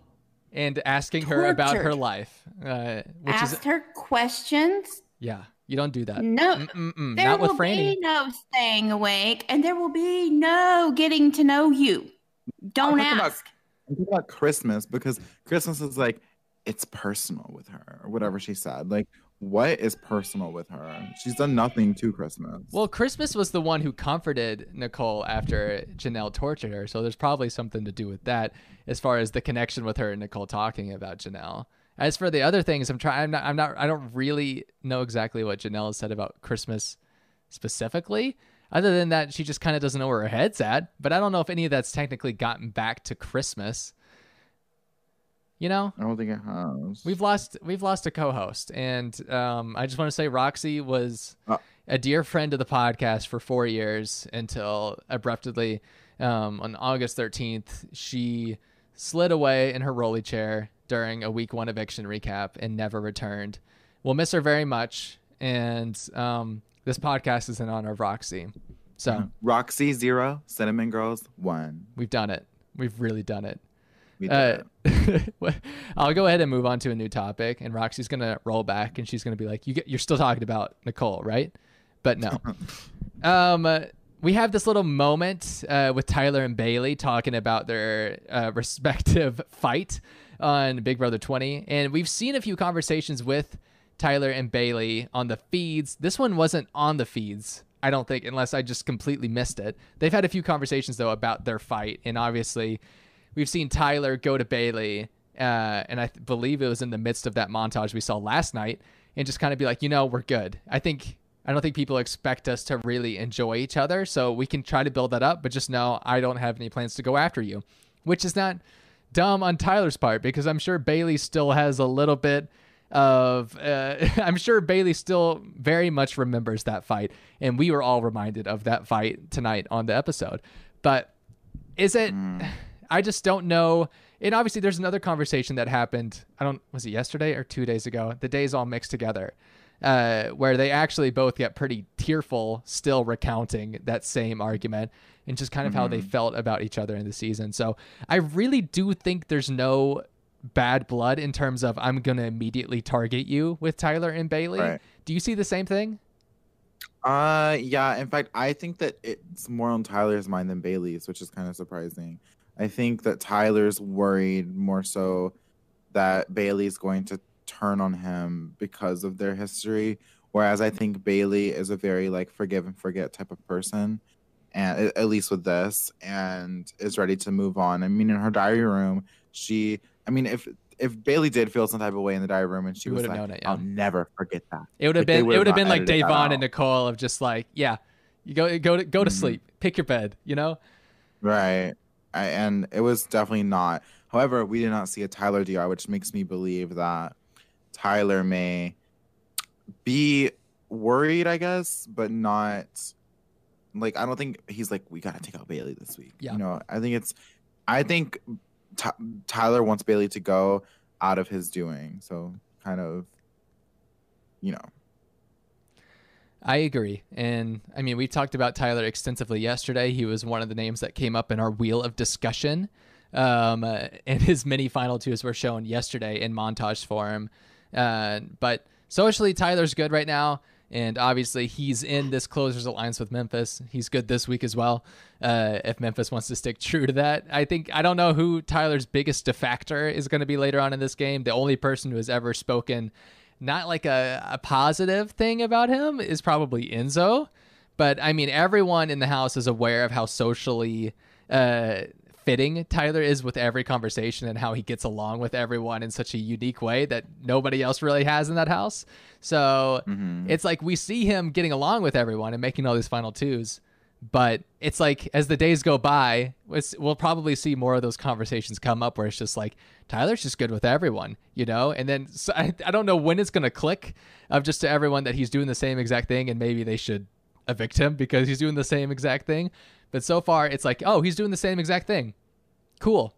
and asking her about her life? Uh, which asked is her questions. yeah, you don't do that. No, Mm-mm-mm, there not with will Franny. be no staying awake, and there will be no getting to know you. Don't talking about- ask. I'm talking about Christmas because Christmas is like it's personal with her or whatever she said. Like, what is personal with her? She's done nothing to Christmas. Well, Christmas was the one who comforted Nicole after Janelle tortured her, so there's probably something to do with that as far as the connection with her and Nicole talking about Janelle. As for the other things, I'm trying. I'm not. I'm not. I don't really know exactly what Janelle has said about Christmas specifically. Other than that, she just kind of doesn't know where her head's at. But I don't know if any of that's technically gotten back to Christmas. You know, I don't think it has. we've lost we've lost a co-host, and um, I just want to say Roxy was Oh. a dear friend of the podcast for four years until abruptly um, on August 13th she slid away in her rolly chair during a week one eviction recap and never returned. We'll miss her very much, and um, this podcast is in honor of Roxy. So Roxy zero, Cinnamon Girls one. we've done it. We've really done it. We Uh, did it. I'll go ahead and move on to a new topic, and Roxy's gonna roll back, and she's gonna be like, "You get, you're still talking about Nicole, right?" But no. um, uh, we have this little moment uh, with Tyler and Bailey talking about their uh, respective fight on Big Brother 20, and we've seen a few conversations with Tyler and Bailey on the feeds. This one wasn't on the feeds. I don't think, unless I just completely missed it. They've had a few conversations though about their fight, and obviously, we've seen Tyler go to Bailey, uh, and I th- believe it was in the midst of that montage we saw last night, and just kind of be like, you know, we're good. I think I don't think people expect us to really enjoy each other, so we can try to build that up, but just know I don't have any plans to go after you, which is not dumb on Tyler's part because I'm sure Bailey still has a little bit of uh, I'm sure Bailey still very much remembers that fight and we were all reminded of that fight tonight on the episode. But is it I just don't know. And obviously there's another conversation that happened. I don't was it yesterday or 2 days ago? The days all mixed together. Uh, where they actually both get pretty tearful still recounting that same argument and just kind of how they felt about each other in the season. So I really do think there's no bad blood in terms of I'm going to immediately target you with Tyler and Bailey. Right. Do you see the same thing? Uh, yeah. In fact, I think that it's more on Tyler's mind than Bailey's, which is kind of surprising. I think that Tyler's worried more so that Bailey's going to turn on him because of their history, whereas I think Bailey is a very like forgive and forget type of person, and at- least with this, and is ready to move on. I mean, in her diary room, she. I mean, if if Bailey did feel some type of way in the diary room, and she was like, known it, yeah. "I'll never forget that." It would have Like, been it would have been like Davon and. Nicole of just like, yeah, you go go to go to Mhm. sleep, pick your bed, you know? Right. I, and it was definitely not. However, we did not see a Tyler DR, which makes me believe that Tyler may be worried, I guess, but not like I don't think he's like we gotta take out Bailey this week. Yeah. You know, I think it's I think Ty Tyler wants Bailey to go out of his doing. So kind of, you know, I agree. And I mean, we talked about Tyler extensively yesterday. He was one of the names that came up in our wheel of discussion. Um, uh, and his mini final twos were shown yesterday in montage form. Uh, but socially, Tyler's good right now. And obviously, he's in this closers alliance with Memphis. He's good this week as well. Uh, if Memphis wants to stick true to that, I think I don't know who Tyler's biggest defector is going to be later on in this game. The only person who has ever spoken not like a, a positive thing about him is probably Enzo. But I mean, everyone in the house is aware of how socially uh, fitting Tyler is with every conversation and how he gets along with everyone in such a unique way that nobody else really has in that house. So Mhm. it's like we see him getting along with everyone and making all these final twos. But it's like as the days go by, it's, we'll probably see more of those conversations come up where it's just like Tyler's just good with everyone, you know. And then so I, I don't know when it's gonna click of just to everyone that he's doing the same exact thing, and maybe they should evict him because he's doing the same exact thing. But so far, it's like, oh, he's doing the same exact thing. Cool.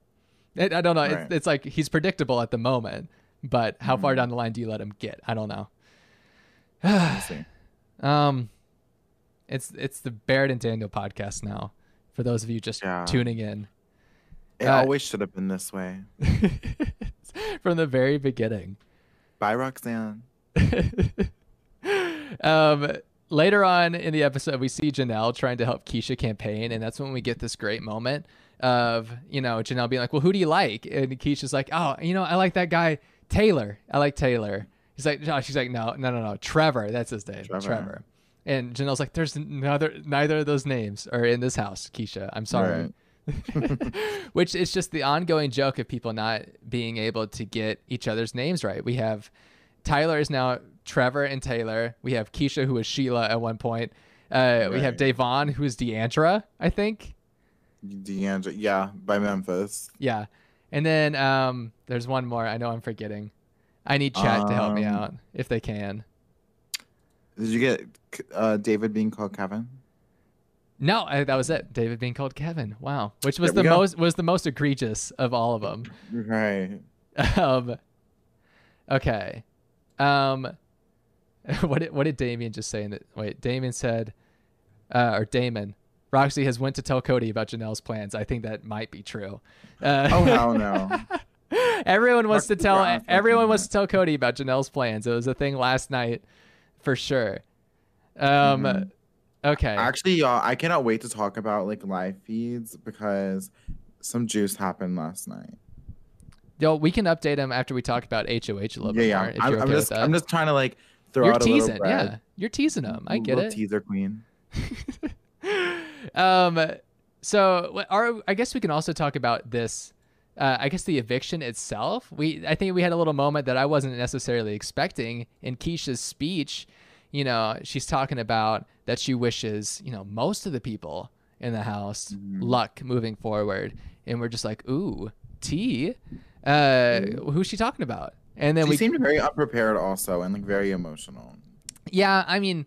It, I don't know. Right. It's, it's like he's predictable at the moment, but how far Mhm. down the line do you let him get? I don't know. Um, it's it's the Barrett and Daniel podcast now. For those of you just Yeah. tuning in, It Uh, always should have been this way. from the very beginning. Bye, Roxanne. um, later on in the episode, we see Janelle trying to help Keisha campaign, and that's when we get this great moment of you know Janelle being like, "Well, who do you like?" And Keisha's like, "Oh, you know, I like that guy Taylor. I like Taylor." He's like, no, she's like, "No, no, no, no, Trevor. That's his name, Trevor." Trevor. And Janelle's like, "There's neither neither of those names are in this house, Keisha. I'm sorry." Right. Which is just the ongoing joke of people not being able to get each other's names right. We have Tyler is now Trevor and Taylor. We have Keisha, who was Sheila at one point. Uh, We have Devon, who is Deandra, I think. Deandra, yeah, by Memphis. Yeah. And then um, there's one more. I know I'm forgetting. I need chat to help me Um, out if they can. Did you get uh, David being called Kevin? No, I, that was it. David being called Kevin. Wow, which was the go. most was the most egregious of all of them. Right. um, okay. Um, what did what did Damien just say? In the, wait, Damien said, uh, or Damon, Roxy has went to tell Cody about Janelle's plans. I think that might be true. Uh, Oh hell no. everyone wants to tell everyone wants to tell Cody about Janelle's plans. It was a thing last night, for sure. Um, Mhm. okay. Actually, y'all, I cannot wait to talk about like live feeds because some juice happened last night. Yo, we can update him after we talk about HOH a little Yeah, bit yeah. more. If I'm, you're I'm just. I'm just trying to like throw you're out a teasing, little bread. yeah. You're teasing him. I get it. Teaser queen. um so our, i guess we can also talk about this uh, i guess the eviction itself we i think we had a little moment that i wasn't necessarily expecting in keisha's speech you know she's talking about that she wishes you know most of the people in the house Mm-hmm. luck moving forward and we're just like ooh t uh who's she talking about and then she we seemed very unprepared also and like very emotional. yeah, I mean,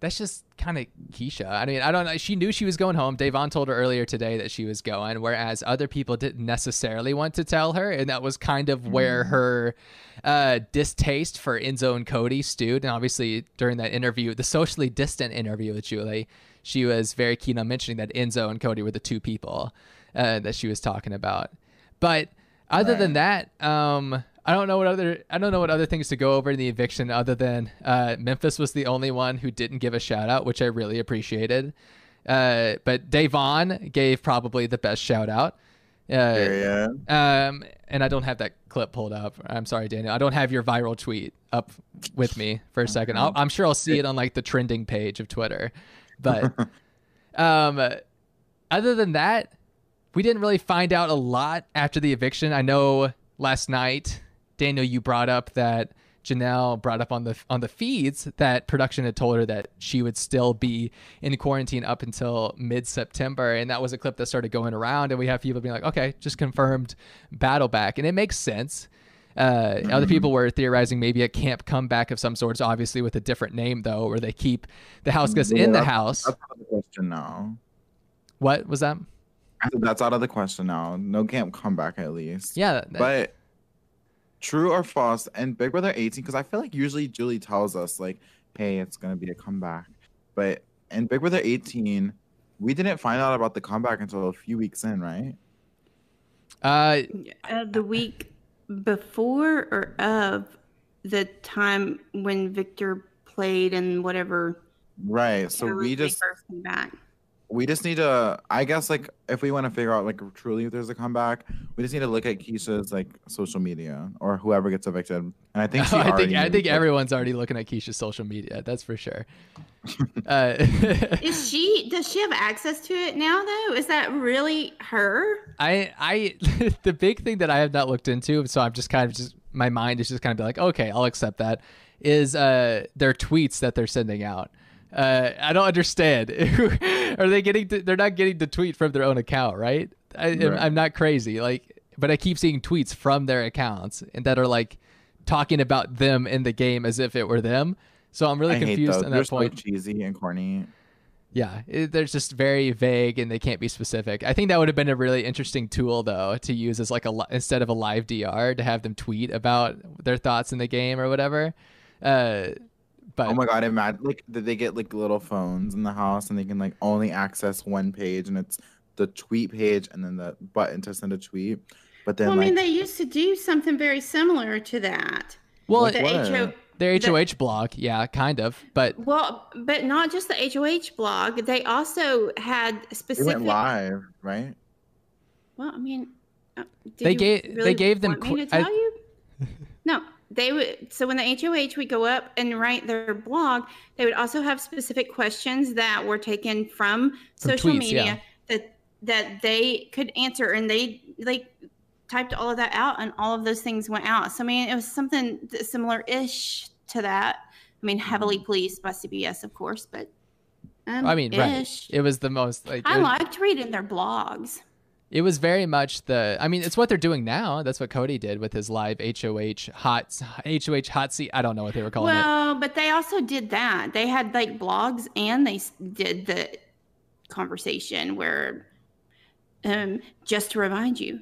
that's just kind of Keisha. I mean, I don't know. She knew she was going home. Davon told her earlier today that she was going, whereas other people didn't necessarily want to tell her, and that was kind of where her uh, distaste for Enzo and Cody stewed. And obviously, during that interview, the socially distant interview with Julie, she was very keen on mentioning that Enzo and Cody were the two people uh, that she was talking about. But other than that, um, I don't know what other I don't know what other things to go over in the eviction other than uh, Memphis was the only one who didn't give a shout out, which I really appreciated. Uh, but Davon gave probably the best shout out. Uh, Period. um, and I don't have that clip pulled up. I'm sorry, Daniel. I don't have your viral tweet up with me for a second. I'll, I'm sure I'll see it on like the trending page of Twitter. But um, other than that, we didn't really find out a lot after the eviction. I know last night, Daniel, you brought up that Janelle brought up on the on the feeds that production had told her that she would still be in quarantine up until mid September, and that was a clip that started going around, and we have people being like, "Okay, just confirmed battle back," and it makes sense. Uh, Other people were theorizing maybe a camp comeback of some sorts, obviously with a different name though, where they keep the house guests in the house. That's the question now. What was that? I that's out of the question now. No camp comeback at least. Yeah, that- But true or false, and Big Brother 18, because I feel like usually Julie tells us like, hey, it's gonna be a comeback. But in Big Brother 18, we didn't find out about the comeback until a few weeks in, right? uh, Uh, the week before or of the time when Victor played and whatever. Right. So we just first came back. We just need to I guess like if we want to figure out like truly if there's a comeback, we just need to look at Keisha's like social media or whoever gets evicted. And I think she I think I think but- everyone's already looking at Keisha's social media. That's for sure. uh, Is she? Does she have access to it now? Though, is that really her? I I the big thing that I have not looked into, so I'm just kind of just my mind is just kind of be like, okay, I'll accept that. Is uh their tweets that they're sending out. Uh, I don't understand. Are they getting? To, they're not getting the tweet from their own account, right? I, am Right. Not crazy, like, but I keep seeing tweets from their accounts and that are like talking about them in the game as if it were them. So I'm really I confused on They're point. so cheesy and corny. Yeah, it, they're just very vague and they can't be specific. I think that would have been a really interesting tool though to use as like a instead of a live DR to have them tweet about their thoughts in the game or whatever. Uh, but Oh my god, imagine like did they get like little phones in the house and they can like only access one page and it's the tweet page and then the button to send a tweet. But then well, I mean, they used to do something very similar to that. well, Like The what? HO, their the- HOH blog, yeah, kind of. But well, but not just the HOH blog. They also had they specific. went live, right? Well, I mean, uh, did They you gave- they gave them want me qu- to tell I- you. No, they would. So when the HOH would go up and write their blog, they would also have specific questions that were taken from, From social tweets, media yeah. that that they could answer, and they like typed all of that out, and all of those things went out. So I mean, it was something similar-ish to that. I mean, heavily policed by CBS, of course, but um, I mean, right. ish. It was the most like I it, liked reading their blogs. It was very much the I mean, it's what they're doing now. That's what Cody did with his live HOH hot HOH hot seat. I don't know what they were calling it. Well, but they also did that. They had like blogs and they did the conversation where, um, just to remind you,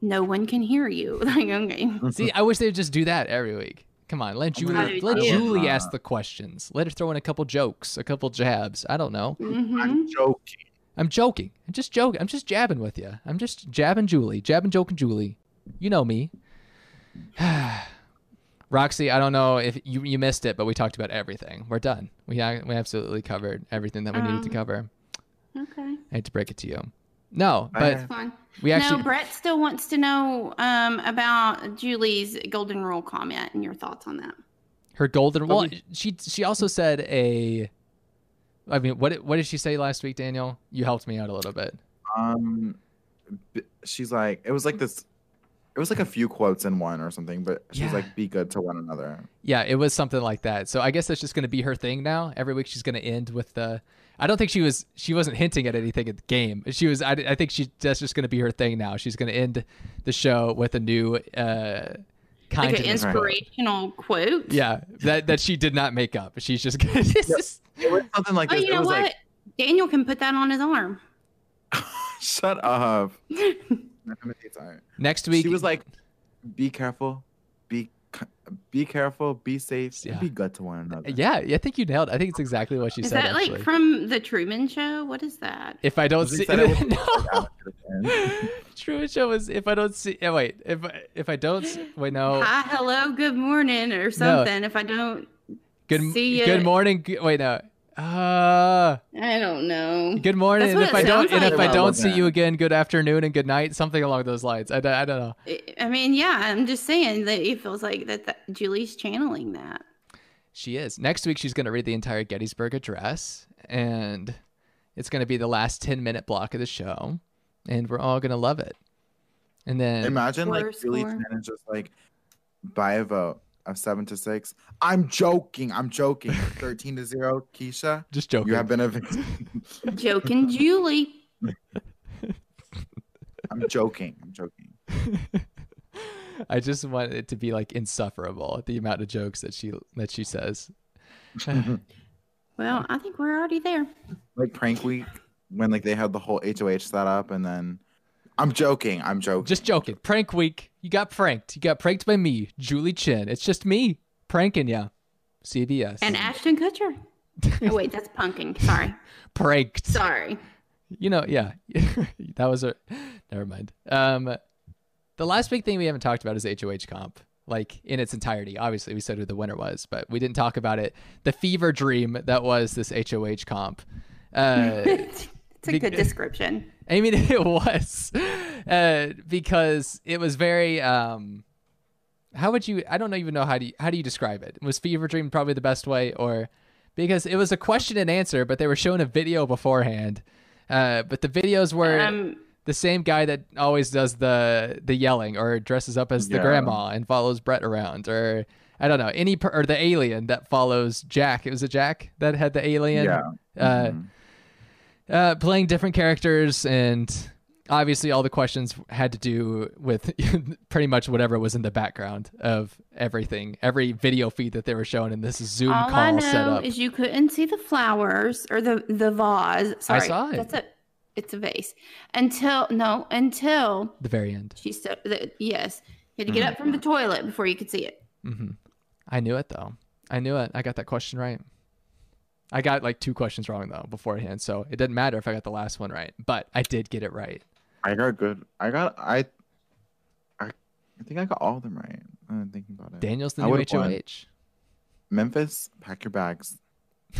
no one can hear you. Like, okay. See, I wish they'd just do that every week. Come on, let Julie let Julie ask the questions. Let her throw in a couple jokes, a couple jabs. I don't know. Mhm. I'm joking. I'm joking. I'm just joking. I'm just jabbing with you. I'm just jabbing Julie, jabbing, joking Julie. You know me. Roxy, I don't know if you, you missed it, but we talked about everything. We're done. We we absolutely covered everything that we needed to Um, cover. Okay. I had to break it to you. No, but we actually no, Brett still wants to know um, about Julie's golden rule comment and your thoughts on that. her golden. Well, she she also said a. I mean, what did- what did she say last week, Daniel? You helped me out a little bit. Um, she's like, it was like this. It was like a few quotes in one or something, but she's Yeah. like, "Be good to one another." Yeah, it was something like that. So I guess that's just going to be her thing now. Every week she's going to end with the. I don't think she was. She wasn't hinting at anything at the game. She was. I, I think she that's just going to be her thing now. She's going to end the show with a new uh, Like an of inspirational quote. Yeah, that that she did not make up. She's just going to. It something like Oh, this. you it know was what? like, Daniel can put that on his arm. "Shut up." My family's sorry. Next week She was like, "Be careful, be careful, be safe, Yeah. and be good to one another." Yeah, yeah, I think you nailed. It. I think it's exactly what she Is said. that actually. like from the Truman Show? What is that? if I don't see, it no. Truman Show was if I don't see. Oh, wait, if I- if I don't wait, no. Hi, hello, good morning, or something. If I don't, Good see ya. good morning. Wait, no. Uh, I don't know. good morning. And if I don't, sounds and if. I don't wasn't see you again, good afternoon and good night. Something along those lines. I, don't- I don't know. I- I mean, yeah, I'm just saying that it feels like that, that Julie's channeling that. She is. Next week, she's going to read the entire Gettysburg Address, and it's going to be the last ten minute block of the show, and we're all going to love it. And then Imagine like Julie score. Chen just like, buy a vote of seven to six. I'm joking. I'm joking. Thirteen to zero. Keisha, just joking. you have been a victim. Joking Julie. I'm joking. I'm joking. I just want it to be like insufferable the amount of jokes that she that she says. Well, I think we're already there. Like prank week when like they had the whole HOH set up and then I'm joking. I'm joking. Just joking. Prank week. You got pranked. You got pranked by me, Julie Chen. It's just me pranking ya. CBS. And Ashton Kutcher. Oh, wait, that's punking. Sorry. pranked. Sorry. You know, yeah. that was a never mind. Um the last big thing we haven't talked about is HOH comp. Like in its entirety. Obviously, we said who the winner was, but we didn't talk about it. The fever dream that was this HOH comp. Uh it's a Be- good description. I mean, it was uh, because it was very. Um, how would you? I don't even know how do you, how do you describe it? Was Fever Dream probably the best way, or because it was a question and answer, but they were showing a video beforehand. Uh, but the videos were Um, the same guy that always does the the yelling or dresses up as the Yeah. grandma and follows Brett around, or I don't know any per, or the alien that follows Jack. It was a Jack that had the alien. yeah. Uh, Mhm. Uh, playing different characters and obviously all the questions had to do with pretty much whatever was in the background of everything every video feed that they were showing in this zoom all call I know up is you couldn't see the flowers or the the vase. Sorry, saw it. That's a it's a vase. Until no, until the very end she said yes, you had to get up from the toilet before you could see it. Mm-hmm. i knew it though i knew it i got that question right i got like two questions wrong though beforehand so it didn't matter if i got the last one right but i did get it right I got good. I got. I. I. I think I got all of them right. I'm thinking about it. daniel's the I new would've won. hoh Memphis, pack your bags.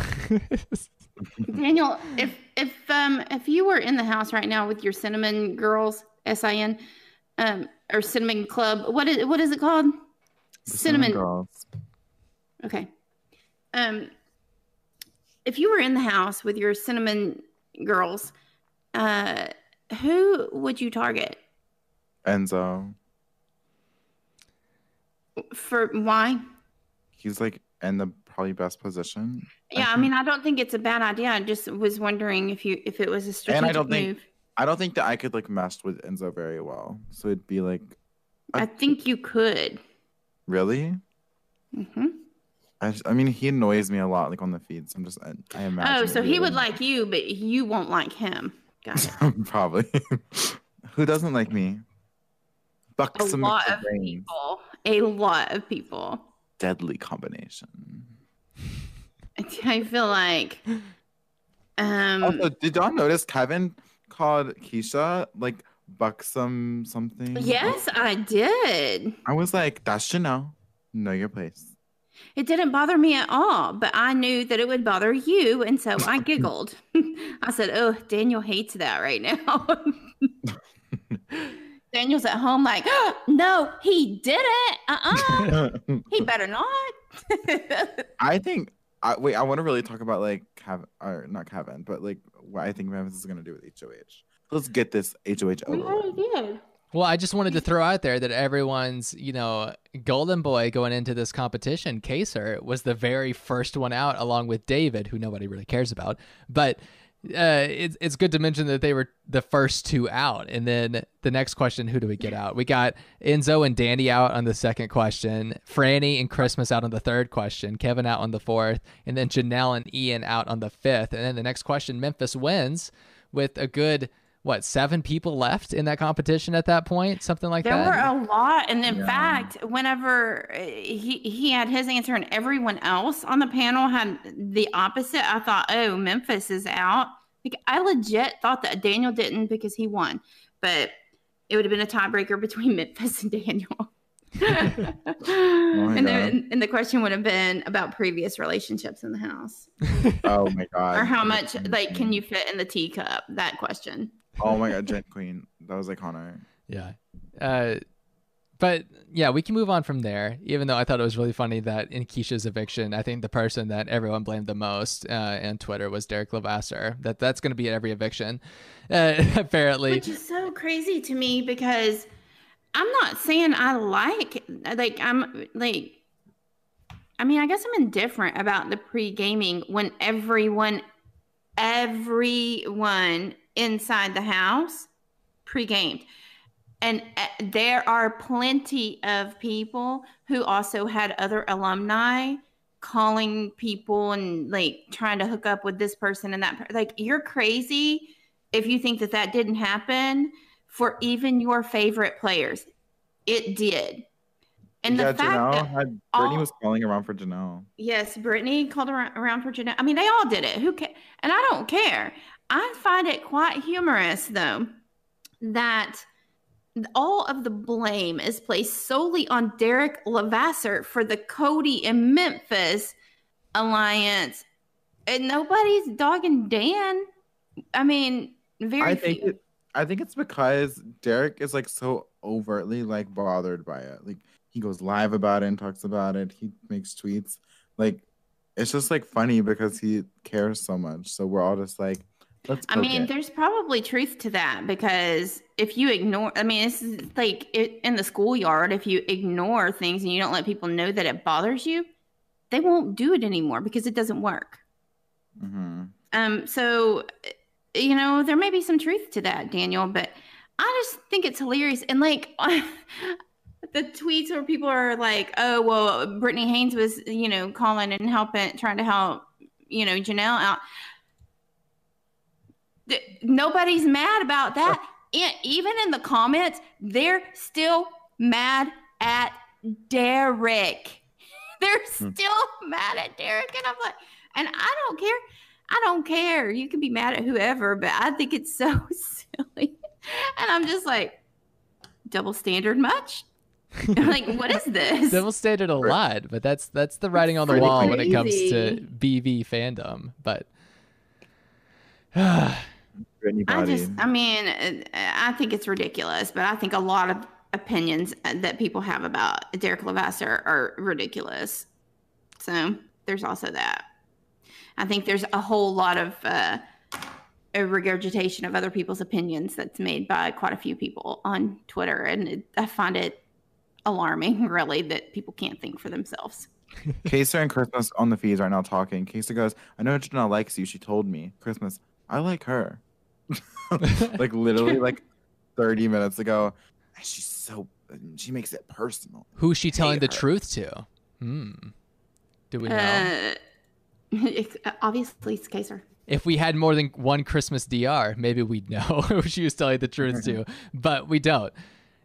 Daniel, if if um if you were in the house right now with your cinnamon girls S I N, um, or Cinnamon Club. What is what is it called? The Cinnamon. Girls. Okay. Um, if you were in the house with your cinnamon girls, uh, who would you target? Enzo. For why? He's like in the probably best position. Yeah, I think. mean, I don't think it's a bad idea. I just was wondering if you if it was a strategic And I don't move. think- I don't think that I could like mess with Enzo very well. So it'd be like, I think you could. really? hmm I, I mean, he annoys me a lot, like on the feed. So I'm just, I, I imagine. Oh, so he would like- you, but you won't like him. Got it. Probably. Who doesn't like me? A lot of brains. people. A lot of people. Deadly combination. I feel like. Um. Also, did y'all notice Kevin called Keisha like buxom something? yes, I did. I was like, that's Chanel. Know your place. It didn't bother me at all, but I knew that it would bother you, and so I giggled. I said, "Oh, Daniel hates that right now." Daniel's at home, like, oh, "No, he didn't. Uh-uh. he better not." I think. I, wait, I want to really talk about like Kevin, or not Kevin, but like what I think Memphis is gonna do with HOH. Let's get this HOH we over. already with. did. Well, I just wanted to throw out there that everyone's, you know, golden boy going into this competition, Kaysar, was the very first one out, along with David, who nobody really cares about. But uh, it's it's good to mention that they were the first two out, and then the next question, who do we get out? We got Enzo and Danny out on the second question, Franny and Christmas out on the third question, Kevin out on the fourth, and then Janelle and Ian out on the fifth. And then the next question, Memphis wins with a good what seven people left in that competition at that point, something like There that. There were a lot, and in Yeah. fact, whenever uh, he he had his answer and everyone else on the panel had the opposite, I thought, "Oh, Memphis is out." Like I legit thought that Daniel didn't because he won, but it would have been a tiebreaker between Memphis and Daniel. Oh and then and the question would have been about previous relationships in the house, Oh my god. or how much like can you fit in the teacup? That question. Oh my god, Jen Queen. That was iconic. Yeah. Uh, but yeah, we can move on from there. Even though I thought it was really funny that in Keisha's eviction, I think the person that everyone blamed the most uh, on Twitter was Derek Levasseur. That that's going to be at every eviction, uh, apparently. Which is so crazy to me because I'm not saying I like like I'm like I mean I guess I'm indifferent about the pre-gaming when everyone everyone inside the house pre-gamed. And uh, there are plenty of people who also had other alumni calling people and like trying to hook up with this person and that per- like you're crazy if you think that that didn't happen for even your favorite players. It did. And yeah, the fact Janelle that had Brittany all- was calling around for Janelle. Yes, Brittany called around, around for Janelle. I mean, they all did it. Who ca- And I don't care. I find it quite humorous, though, that all of the blame is placed solely on Derek Levasseur for the Cody and Memphis alliance, and nobody's dogging Dan. I mean, very I think few. I think it's because Derek is like so overtly like bothered by it. Like he goes live about it and talks about it. He makes tweets. Like it's just like funny because he cares so much. So we're all just like, let's. I mean, it. there's probably truth to that because if you ignore, I mean, it's like it, in the schoolyard, if you ignore things and you don't let people know that it bothers you, they won't do it anymore because it doesn't work. Mhm. Um, so, you know, there may be some truth to that, Daniel, but I just think it's hilarious. And like the tweets where people are like, oh, well, Brittany Haynes was, you know, calling and helping, trying to help, you know, Janelle out. Th- Nobody's mad about that. E- Even in the comments, they're still mad at Derek. They're hmm. still mad at Derek. And I'm like, and I don't care. I don't care. You can be mad at whoever, but I think it's so silly. And I'm just like, double standard much? like, what is this? Double standard a lot, but that's that's the writing on the pretty wall when it comes to BV fandom. But to I just, I mean, I think it's ridiculous, but I think a lot of opinions uh, that people have about Derek Levasseur are ridiculous. So there's also that. I think there's a whole lot of uh, a regurgitation of other people's opinions that's made by quite a few people on Twitter, and it, I find it alarming, really, that people can't think for themselves. Kaysar and Christmas on the feeds right now talking. Kaysar goes, I know Janelle likes you. She told me. Christmas, I like her. like literally like 30 minutes ago. And she's so, she makes it personal. Who's she telling the her. truth to? Hmm. Do we know? Uh, obviously, it's Kaysar. if we had more than one Christmas DR, maybe we'd know who she was telling the truth to, but we don't.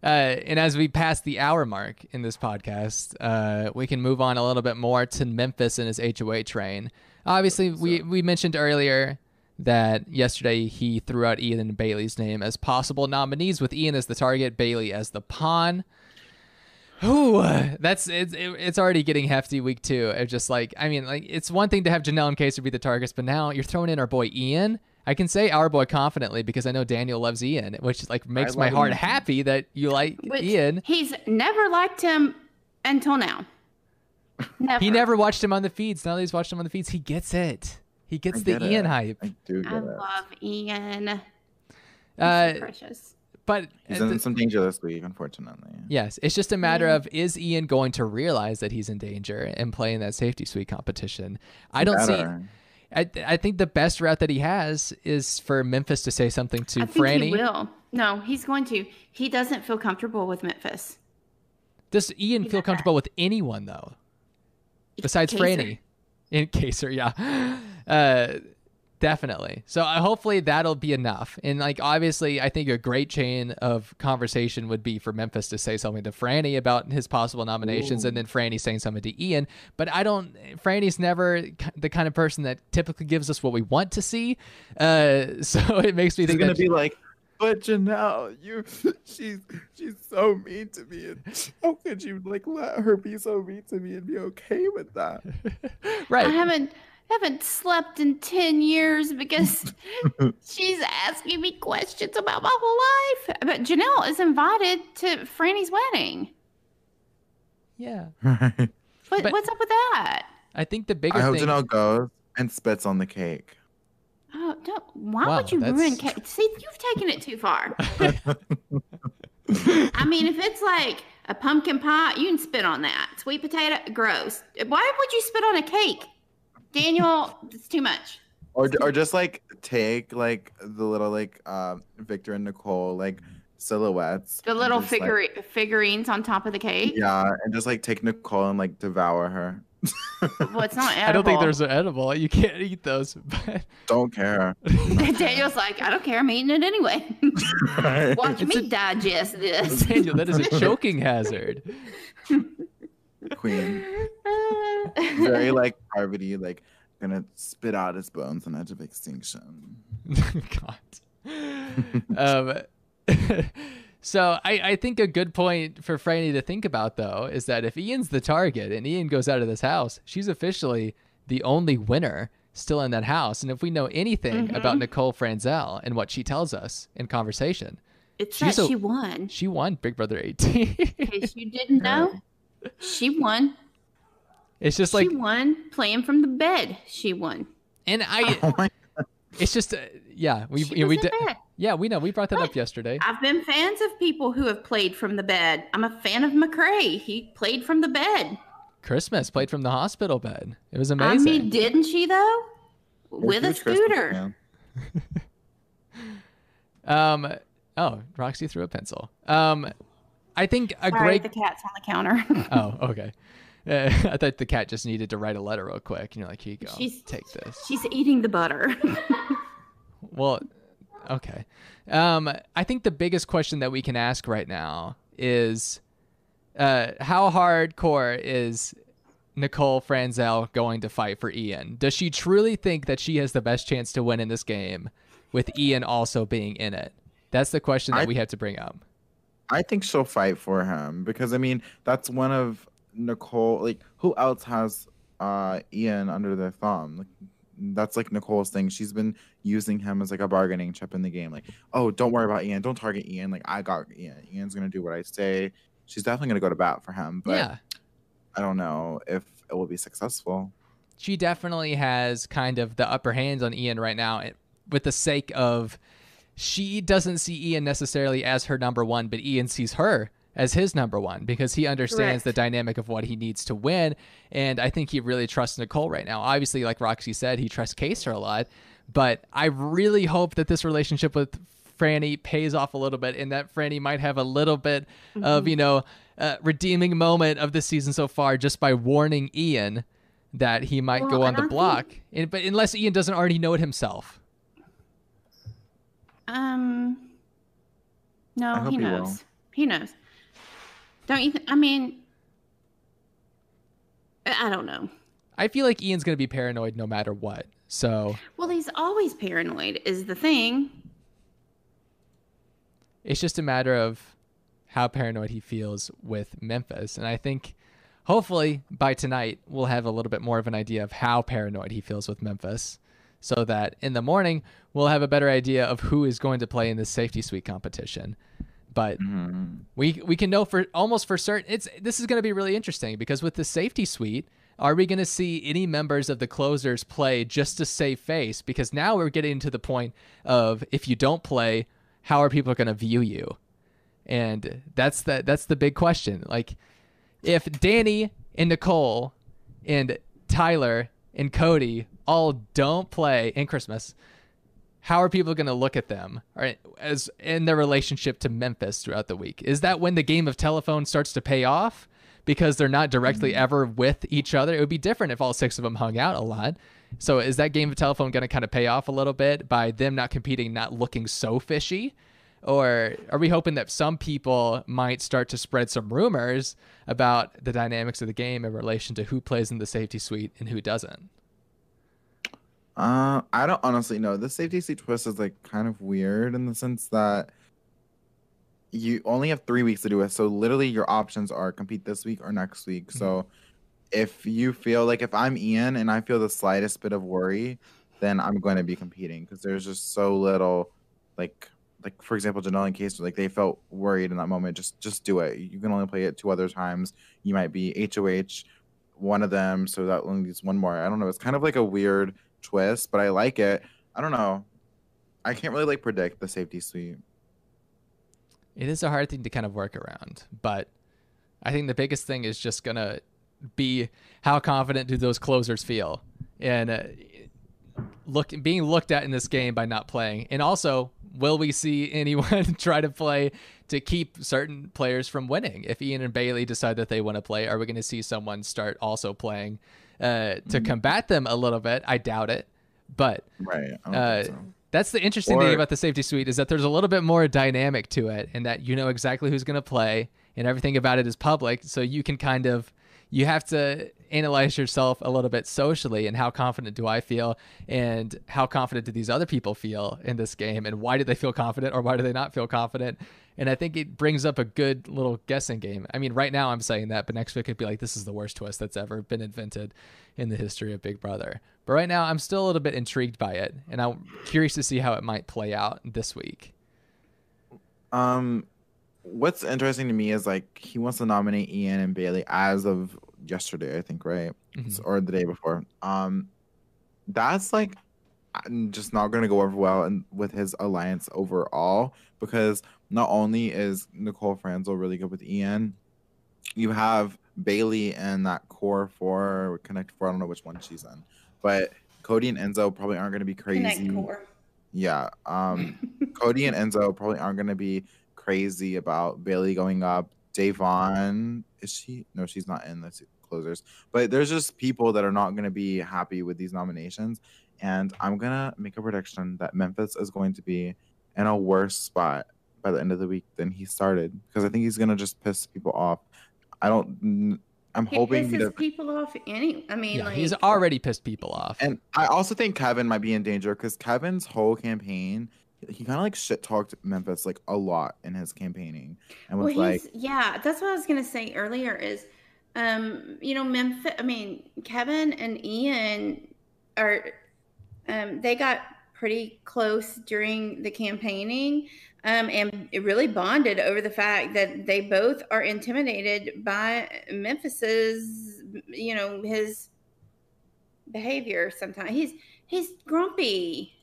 Uh, and as we pass the hour mark in this podcast, uh, we can move on a little bit more to Memphis and his HOA train. Obviously, we, we mentioned earlier that yesterday he threw out Ian and Bailey's name as possible nominees, with Ian as the target, Bailey as the pawn. Ooh, that's it's it's already getting hefty week two. It's just like I mean, like it's one thing to have Janelle and Kaysar be the targets, but now you're throwing in our boy Ian. I can say our boy confidently because I know Daniel loves Ian, which like makes my heart Ian. happy that you like Which Ian. He's never liked him until now. Never. He never watched him on the feeds. Now that he's watched him on the feeds, he gets it. He gets I the get Ian it. hype. I do get I it. love Ian. He's Uh, so precious. but He's uh, in th- some danger this week, unfortunately. Yes, it's just a matter Yeah. of is Ian going to realize that he's in danger and play in that safety suite competition? I don't see. I, I think the best route that he has is for Memphis to say something to I think Franny. he will. No, he's going to. He doesn't feel comfortable with Memphis. Does Ian feel comfortable with anyone though, besides Kaysar. Franny? In Kaysar, yeah, uh, definitely. So uh, hopefully that'll be enough. And like obviously, I think a great chain of conversation would be for Memphis to say something to Franny about his possible nominations, and then Franny saying something to Ian. But I don't. Franny's never the kind of person that typically gives us what we want to see. Uh, so it makes me He's think gonna that be like, but Janelle, you, she's she's so mean to me, and how could you like let her be so mean to me and be okay with that? right. I haven't haven't slept in ten years because she's asking me questions about my whole life. But Janelle is invited to Franny's wedding. yeah. Right. What, But- what's up with that? I think the bigger I hope thing. Janelle goes and spits on the cake. Oh, don't, why Wow, would you that's- ruin cake? See, you've taken it too far. I mean, if it's like a pumpkin pie, you can spit on that. Sweet potato, gross. Why would you spit on a cake? Daniel, it's too much. Or or just like take like the little like um Victor and Nicole like silhouettes. The little just, like- figurines on top of the cake. yeah, and just like take Nicole and like devour her. Well, it's not edible. I don't think there's an edible. You can't eat those. But Don't care. Daniel's like, I don't care. I'm eating it anyway. Watch It's me a- digest this. Daniel, that is a choking hazard. Queen. Very like Parvati, like gonna spit out his bones on edge of extinction. God. um, so I, I think a good point for Franny to think about though is that if Ian's the target and Ian goes out of this house, she's officially the only winner still in that house. And if we know anything Mm-hmm. about Nicole Franzel and what she tells us in conversation, It's She's that a- she won. she won Big Brother 18. In case you didn't know, she won. it's just like she won playing from the bed. She won. and I, Oh it's just, uh, yeah, we, She you know, we was in d- bed. yeah, we know we brought that up yesterday. I've been fans of people who have played from the bed. I'm a fan of McCrae. He played from the bed. Christmas played from the hospital bed. It was amazing. I mean, didn't she though? With a scooter. fan. Um. Oh, Roxy threw a pencil. Um, I think a Sorry, great. the cat's on the counter. Oh, okay. Uh, I thought the cat just needed to write a letter real quick. And you're like, here you go. She's- Take this. She's eating the butter. Well, okay. Um, I think the biggest question that we can ask right now is, uh, how hardcore is Nicole Franzel going to fight for Ian? Does she truly think that she has the best chance to win in this game, with Ian also being in it? That's the question that I- we have to bring up. I think she'll fight for him because I mean that's one of Nicole. Like who else has uh Ian under their thumb? Like that's like Nicole's thing. She's been using him as like a bargaining chip in the game. Like, oh, don't worry about Ian. Don't target Ian. Like, I got Ian. Ian's gonna do what I say. She's definitely gonna go to bat for him. But yeah. I don't know if it will be successful. She definitely has kind of the upper hand on Ian right now, eh, with the sake of she doesn't see Ian necessarily as her number one, but Ian sees her as his number one because he understands Correct. the dynamic of what he needs to win. And I think he really trusts Nicole right now. Obviously, like Roxy said, he trusts Kaysar a lot. But I really hope that this relationship with Franny pays off a little bit and that Franny might have a little bit of, you know, uh, redeeming moment of the season so far just by warning Ian that he might Well, go on the I think- block. And, but unless Ian doesn't already know it himself. Um, no, hope he he will. knows. He knows. Don't you? Th- I mean, I I don't know. I feel like Ian's going to be paranoid no matter what. So Well, he's always paranoid. Is the thing. it's just a matter of how paranoid he feels with Memphis. And I think hopefully by tonight we'll have a little bit more of an idea of how paranoid he feels with Memphis so that in the morning we'll have a better idea of who is going to play in this safety suite competition. But Mhm. we we can know for almost for certain it's this is going to be really interesting because with the safety suite are we going to see any members of the closers play just to save face because now we're getting to the point of if you don't play how are people going to view you and that's the that's the big question like if Danny and Nicole and Tyler and Cody all don't play in Christmas how are people going to look at them right, as in their relationship to Memphis throughout the week? Is that when the game of telephone starts to pay off because they're not directly mm-hmm. ever with each other? It would be different if all six of them hung out a lot. So is that game of telephone going to kind of pay off a little bit by them not competing, not looking so fishy? Or are we hoping that some people might start to spread some rumors about the dynamics of the game in relation to who plays in the safety suite and who doesn't? Uh, I don't honestly know. The safety suite twist is like kind of weird in the sense that you only have three weeks to do it. So literally, your options are compete this week or next week. So if you feel like if I'm Ian and I feel the slightest bit of worry, then I'm going to be competing because there's just so little, like like for example, Janelle and Case, like they felt worried in that moment. Just just do it. You can only play it two other times. You might be HOH, one of them, so that only leaves one more. I don't know. It's kind of like a weird twist, but I like it. I don't know. I can't really like predict the safety suite. It is a hard thing to kind of work around, but I think the biggest thing is just gonna be how confident do those closers feel, and uh, look being looked at in this game by not playing, and also will we see anyone try to play to keep certain players from winning? If Ian and Bailey decide that they want to play, are we going to see someone start also playing uh, to combat them a little bit? I doubt it, but Right. Uh, so. that's the interesting thing about the safety suite is that there's a little bit more dynamic to it and that you know exactly who's going to play and everything about it is public so you can kind of you have to analyze yourself a little bit socially and how confident do I feel and how confident do these other people feel in this game and why do they feel confident or why do they not feel confident and I think it brings up a good little guessing game. I mean, right now I'm saying that, but next week it'd be like, this is the worst twist that's ever been invented in the history of Big Brother. But right now I'm still a little bit intrigued by it, and I'm curious to see how it might play out this week. Um, what's interesting to me is like he wants to nominate Ian and Bailey as of yesterday, I think, right? Mhm. Or the day before. Um, that's like I'm just not going to go over well and with his alliance overall because not only is Nicole Franzel really good with Ian, you have Bailey and that core four, Connect four. I don't know which one she's in, but Cody and Enzo probably aren't going to be crazy. Core. Yeah. Um, Cody and Enzo probably aren't going to be crazy about Bailey going up. Davon, is she? No, she's not in the closers. But there's just people that are not going to be happy with these nominations. And I'm going to make a prediction that Memphis is going to be in a worse spot by the end of the week than he started because I think he's going to just piss people off. I don't. I'm He hoping pisses people off any. I mean, Yeah, like he's already pissed people off. And I also think Kevin might be in danger because Kevin's whole campaign, he kind of like shit talked Memphis like a lot in his campaigning, and was well, like, yeah. That's what I was gonna say earlier. Is um, you know, Memphis. I mean, Kevin and Ian are Um, they got pretty close during the campaigning um, and it really bonded over the fact that they both are intimidated by Memphis's, you know, his behavior. Sometimes he's he's grumpy.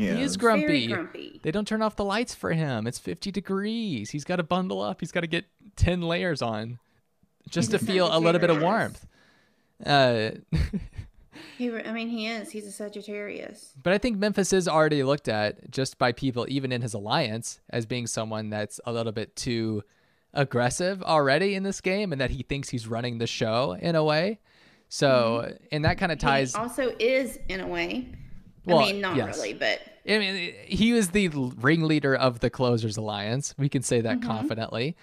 Yeah. He is Very grumpy. grumpy. They don't turn off the lights for him. It's 50 degrees. He's got to bundle up. He's got to get 10 layers on just He's to feel a little bit of warmth. Uh, He, I mean, he is. He's a Sagittarius. but I think Memphis is already looked at just by people, even in his alliance, as being someone that's a little bit too aggressive already in this game and that he thinks he's running the show in a way. So, and that kind of ties. He also is in a way. Well, I mean, not yes. really, but I mean, he was the ringleader of the Closers Alliance. We can say that confidently.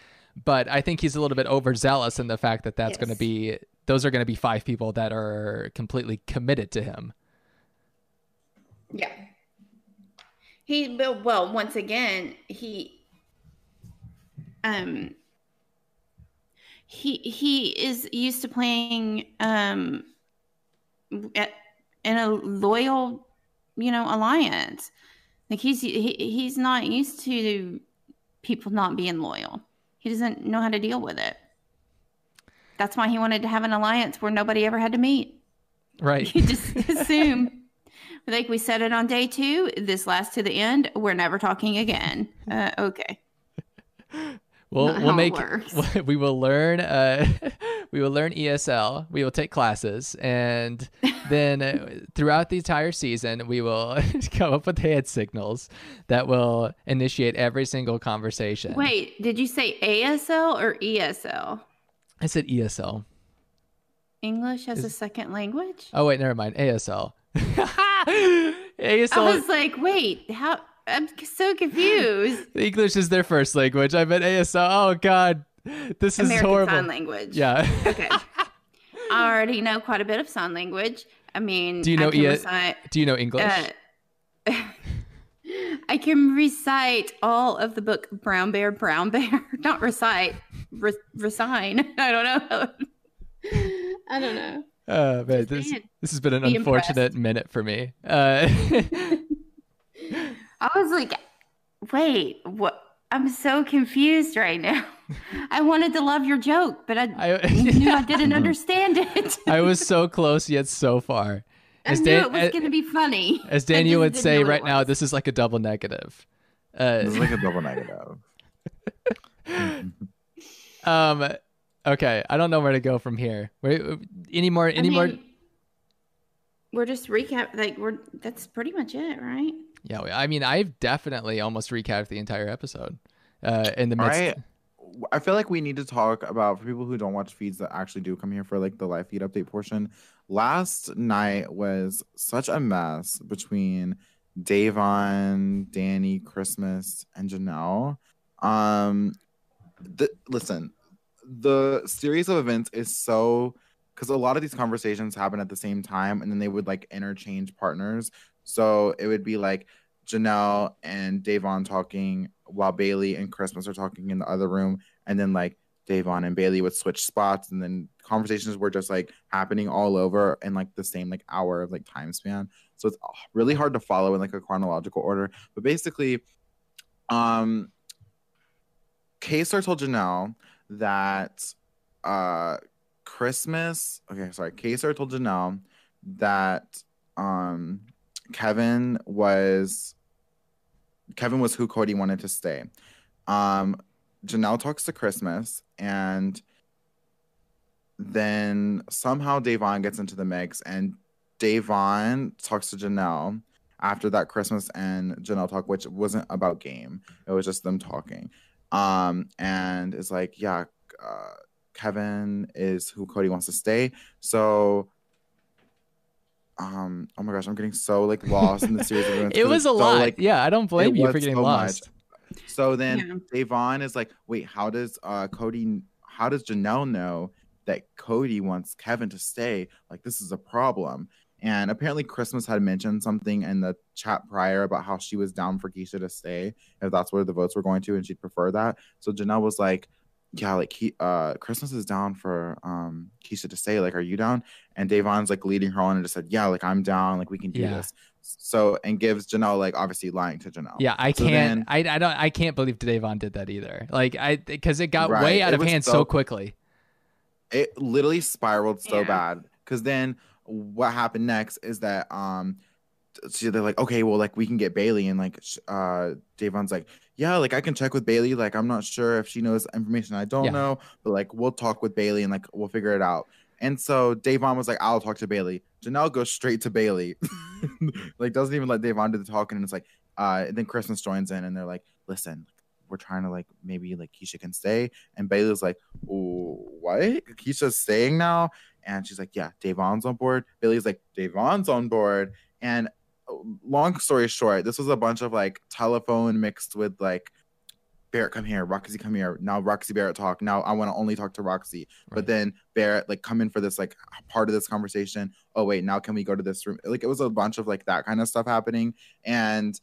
But I think he's a little bit overzealous in the fact that that's going to be, those are going to be five people that are completely committed to him. Yeah. He well, well once again, he um he he is used to playing um at, in a loyal, you know, alliance. Like he's he, he's not used to people not being loyal. He doesn't know how to deal with it. That's why he wanted to have an alliance where nobody ever had to meet. Right. You just assume. Like we said it on day two, this lasts to the end. We're never talking again. Uh, okay. We'll, Not we'll make we will learn uh, we will learn ESL. We will take classes, and then uh, throughout the entire season, we will come up with hand signals that will initiate every single conversation. Wait, did you say ASL or ESL? I said ESL. English as a second language? Oh wait, never mind. ASL. ASL. I was like, wait, how? I'm so confused. English is their first language. I meant ASL. Oh god, this is American horrible. Sign Language. Yeah. Okay. I already know quite a bit of sign language. I mean, Do you know I can E- recite, Do you know English? uh, I can recite all of the book Brown Bear, Brown Bear. Not recite, re- resign. I don't know. I don't know. Oh man, Just this saying. this has been an Be unfortunate minute for me. Uh, I was like, wait, what? I'm so confused right now. I wanted to love your joke, but I, I knew I didn't understand it. I was so close yet so far. I As knew Dan- it was going to be funny. As Daniel would say right now, this is like a double negative. This is Uh, like a double negative. um, okay, I don't know where to go from here. Wait, any more? Any I more? We're just recap. Like we're. That's pretty much it, right? Yeah, I mean, I've definitely almost recapped the entire episode. Uh, in the midst, right. I feel like we need to talk about for people who don't watch feeds that actually do come here for like the live feed update portion. Last night was such a mess between Davon, Danny, Christmas, and Janelle. Um, the, listen, the series of events is so because a lot of these conversations happen at the same time, and then they would like interchange partners. So it would be like Janelle and Davon talking while Bailey and Christmas are talking in the other room, and then like Davon and Bailey would switch spots, and then conversations were just like happening all over in like the same like hour of like time span. So it's really hard to follow in like a chronological order. But basically, um, Kaysar told Janelle that uh Christmas. Okay, sorry. Kaysar told Janelle that um Kevin was Kevin was who Cody wanted to stay. Um, Janelle talks to Christmas, and then somehow Davon gets into the mix, and Davon talks to Janelle after that Christmas and Janelle talk, which wasn't about game. It was just them talking. Um, and it's like, yeah, uh, Kevin is who Cody wants to stay. So um oh my gosh i'm getting so like lost in the series of events it 'cause was a so, lot. like, yeah, I don't blame you for getting so lost. so then Yeah. Davon is like, wait, how does uh Cody how does Janelle know that Cody wants Kevin to stay? Like this is a problem. And apparently Christmas had mentioned something in the chat prior about how she was down for Keisha to stay if that's where the votes were going to and she'd prefer that. So Janelle was like, yeah, like he uh Christmas is down for um Keisha to say, Like, are you down? And Davon's like leading her on and just said, Yeah, like I'm down, like we can do Yeah. this. So and gives Janelle like obviously lying to Janelle. Yeah, I So can't. then- I, I don't. I can't believe Davon did that either. Like I because it got Right, way out of hand so, so- quickly. it literally spiraled so Yeah. bad because then what happened next is that um so they're like okay well like we can get bailey and like uh davon's like yeah like i can check with bailey like i'm not sure if she knows information i don't Yeah. know but like we'll talk with bailey and like we'll figure it out and so davon was like i'll talk to bailey janelle goes straight to bailey like doesn't even let davon do the talking and it's like uh and then christmas joins in and they're like listen we're trying to like maybe like Keisha can stay. And Bailey's like, oh, what? Keisha's staying now? And she's like, yeah, Davon's on board. Bailey's like, Davon's on board. And long story short, this was a bunch of like telephone mixed with like, Barrett, come here. Roxy, come here. Now Roxy Barrett talk. Now I want to only talk to Roxy. Right. But then Barrett like come in for this like part of this conversation. Oh wait, now can we go to this room? Like it was a bunch of like that kind of stuff happening. And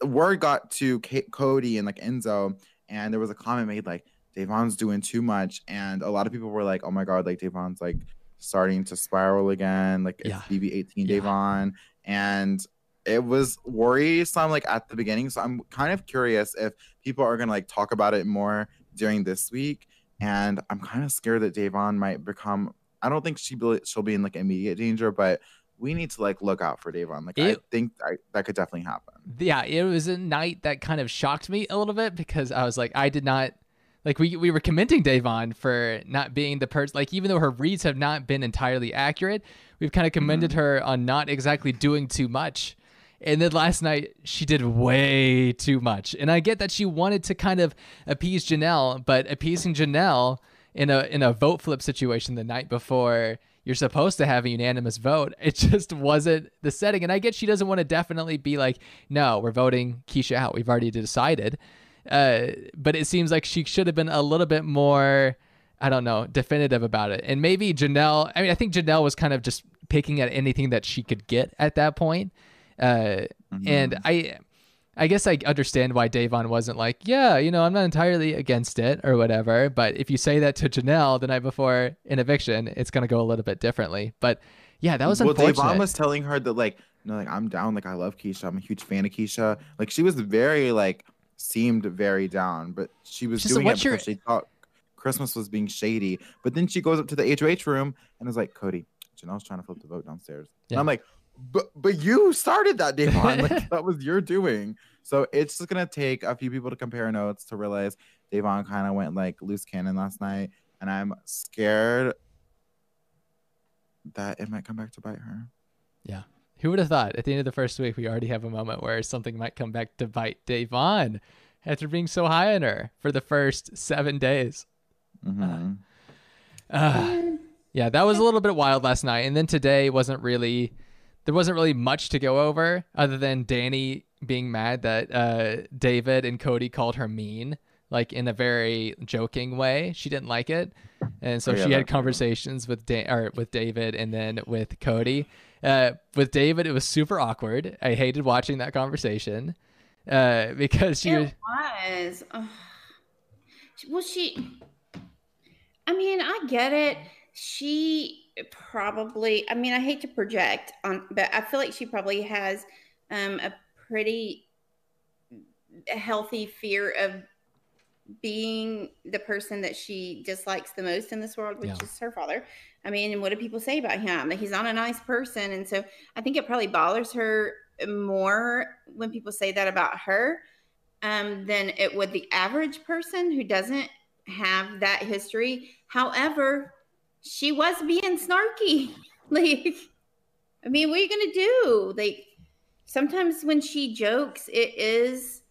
the word got to Cody and like Enzo, and there was a comment made like Davon's doing too much, and a lot of people were like, "Oh my god, like Davon's like starting to spiral again, like Yeah. it's BB18 Yeah. Davon," and it was worrisome like at the beginning. So I'm kind of curious if people are gonna like talk about it more during this week, and I'm kind of scared that Davon might become. I don't think she be, she'll be in like immediate danger, but we need to like look out for Davon. Like I think I, that could definitely happen. yeah, it was a night that kind of shocked me a little bit because I was like, I did not like we we were commending Davon for not being the person like even though her reads have not been entirely accurate, we've kind of commended mm-hmm. her on not exactly doing too much. And then last night she did way too much. And I get that she wanted to kind of appease Janelle, but appeasing Janelle in a in a vote flip situation the night before you're supposed to have a unanimous vote. It just wasn't the setting. And I get she doesn't want to definitely be like, no, we're voting Keisha out. We've already decided. Uh, but it seems like she should have been a little bit more, I don't know, definitive about it. And maybe Janelle, I mean, I think Janelle was kind of just picking at anything that she could get at that point. Uh, And I, I guess I understand why Davon wasn't like, yeah, you know, I'm not entirely against it or whatever. But if you say that to Janelle the night before an eviction, it's going to go a little bit differently. But yeah, that was well, unfortunate. Davon was telling her that like, no, like I'm down. Like I love Keisha. I'm a huge fan of Keisha. Like she was very like seemed very down, but she was Just doing it what's your- she thought Christmas was being shady. But then she goes up to the HOH room and is like, Cody, Janelle's trying to flip the vote downstairs. Yeah. And I'm like, but but you started that, Davon. like that was your doing. So it's just gonna take a few people to compare notes to realize Davon kind of went like loose cannon last night, and I'm scared that it might come back to bite her. Yeah. Who would have thought at the end of the first week we already have a moment where something might come back to bite Davon after being so high on her for the first seven days. Mhm. Uh, yeah, that was a little bit wild last night, and then today wasn't really. There wasn't really much to go over other than Danny being mad that uh, David and Cody called her mean, like in a very joking way. She didn't like it, and so Oh, yeah, she had conversations with da- or with David and then with Cody. Uh, with David, it was super awkward. I hated watching that conversation uh, because she was. It was. Ugh. Well, she. I mean, I get it. She probably. I mean, I hate to project on, but I feel like she probably has um, a pretty healthy fear of being the person that she dislikes the most in this world, which Yeah. is her father. I mean, and what do people say about him? That he's not a nice person, and so I think it probably bothers her more when people say that about her um, than it would the average person who doesn't have that history. However, she was being snarky. like, I mean, what are you gonna do? Like, sometimes when she jokes, it is.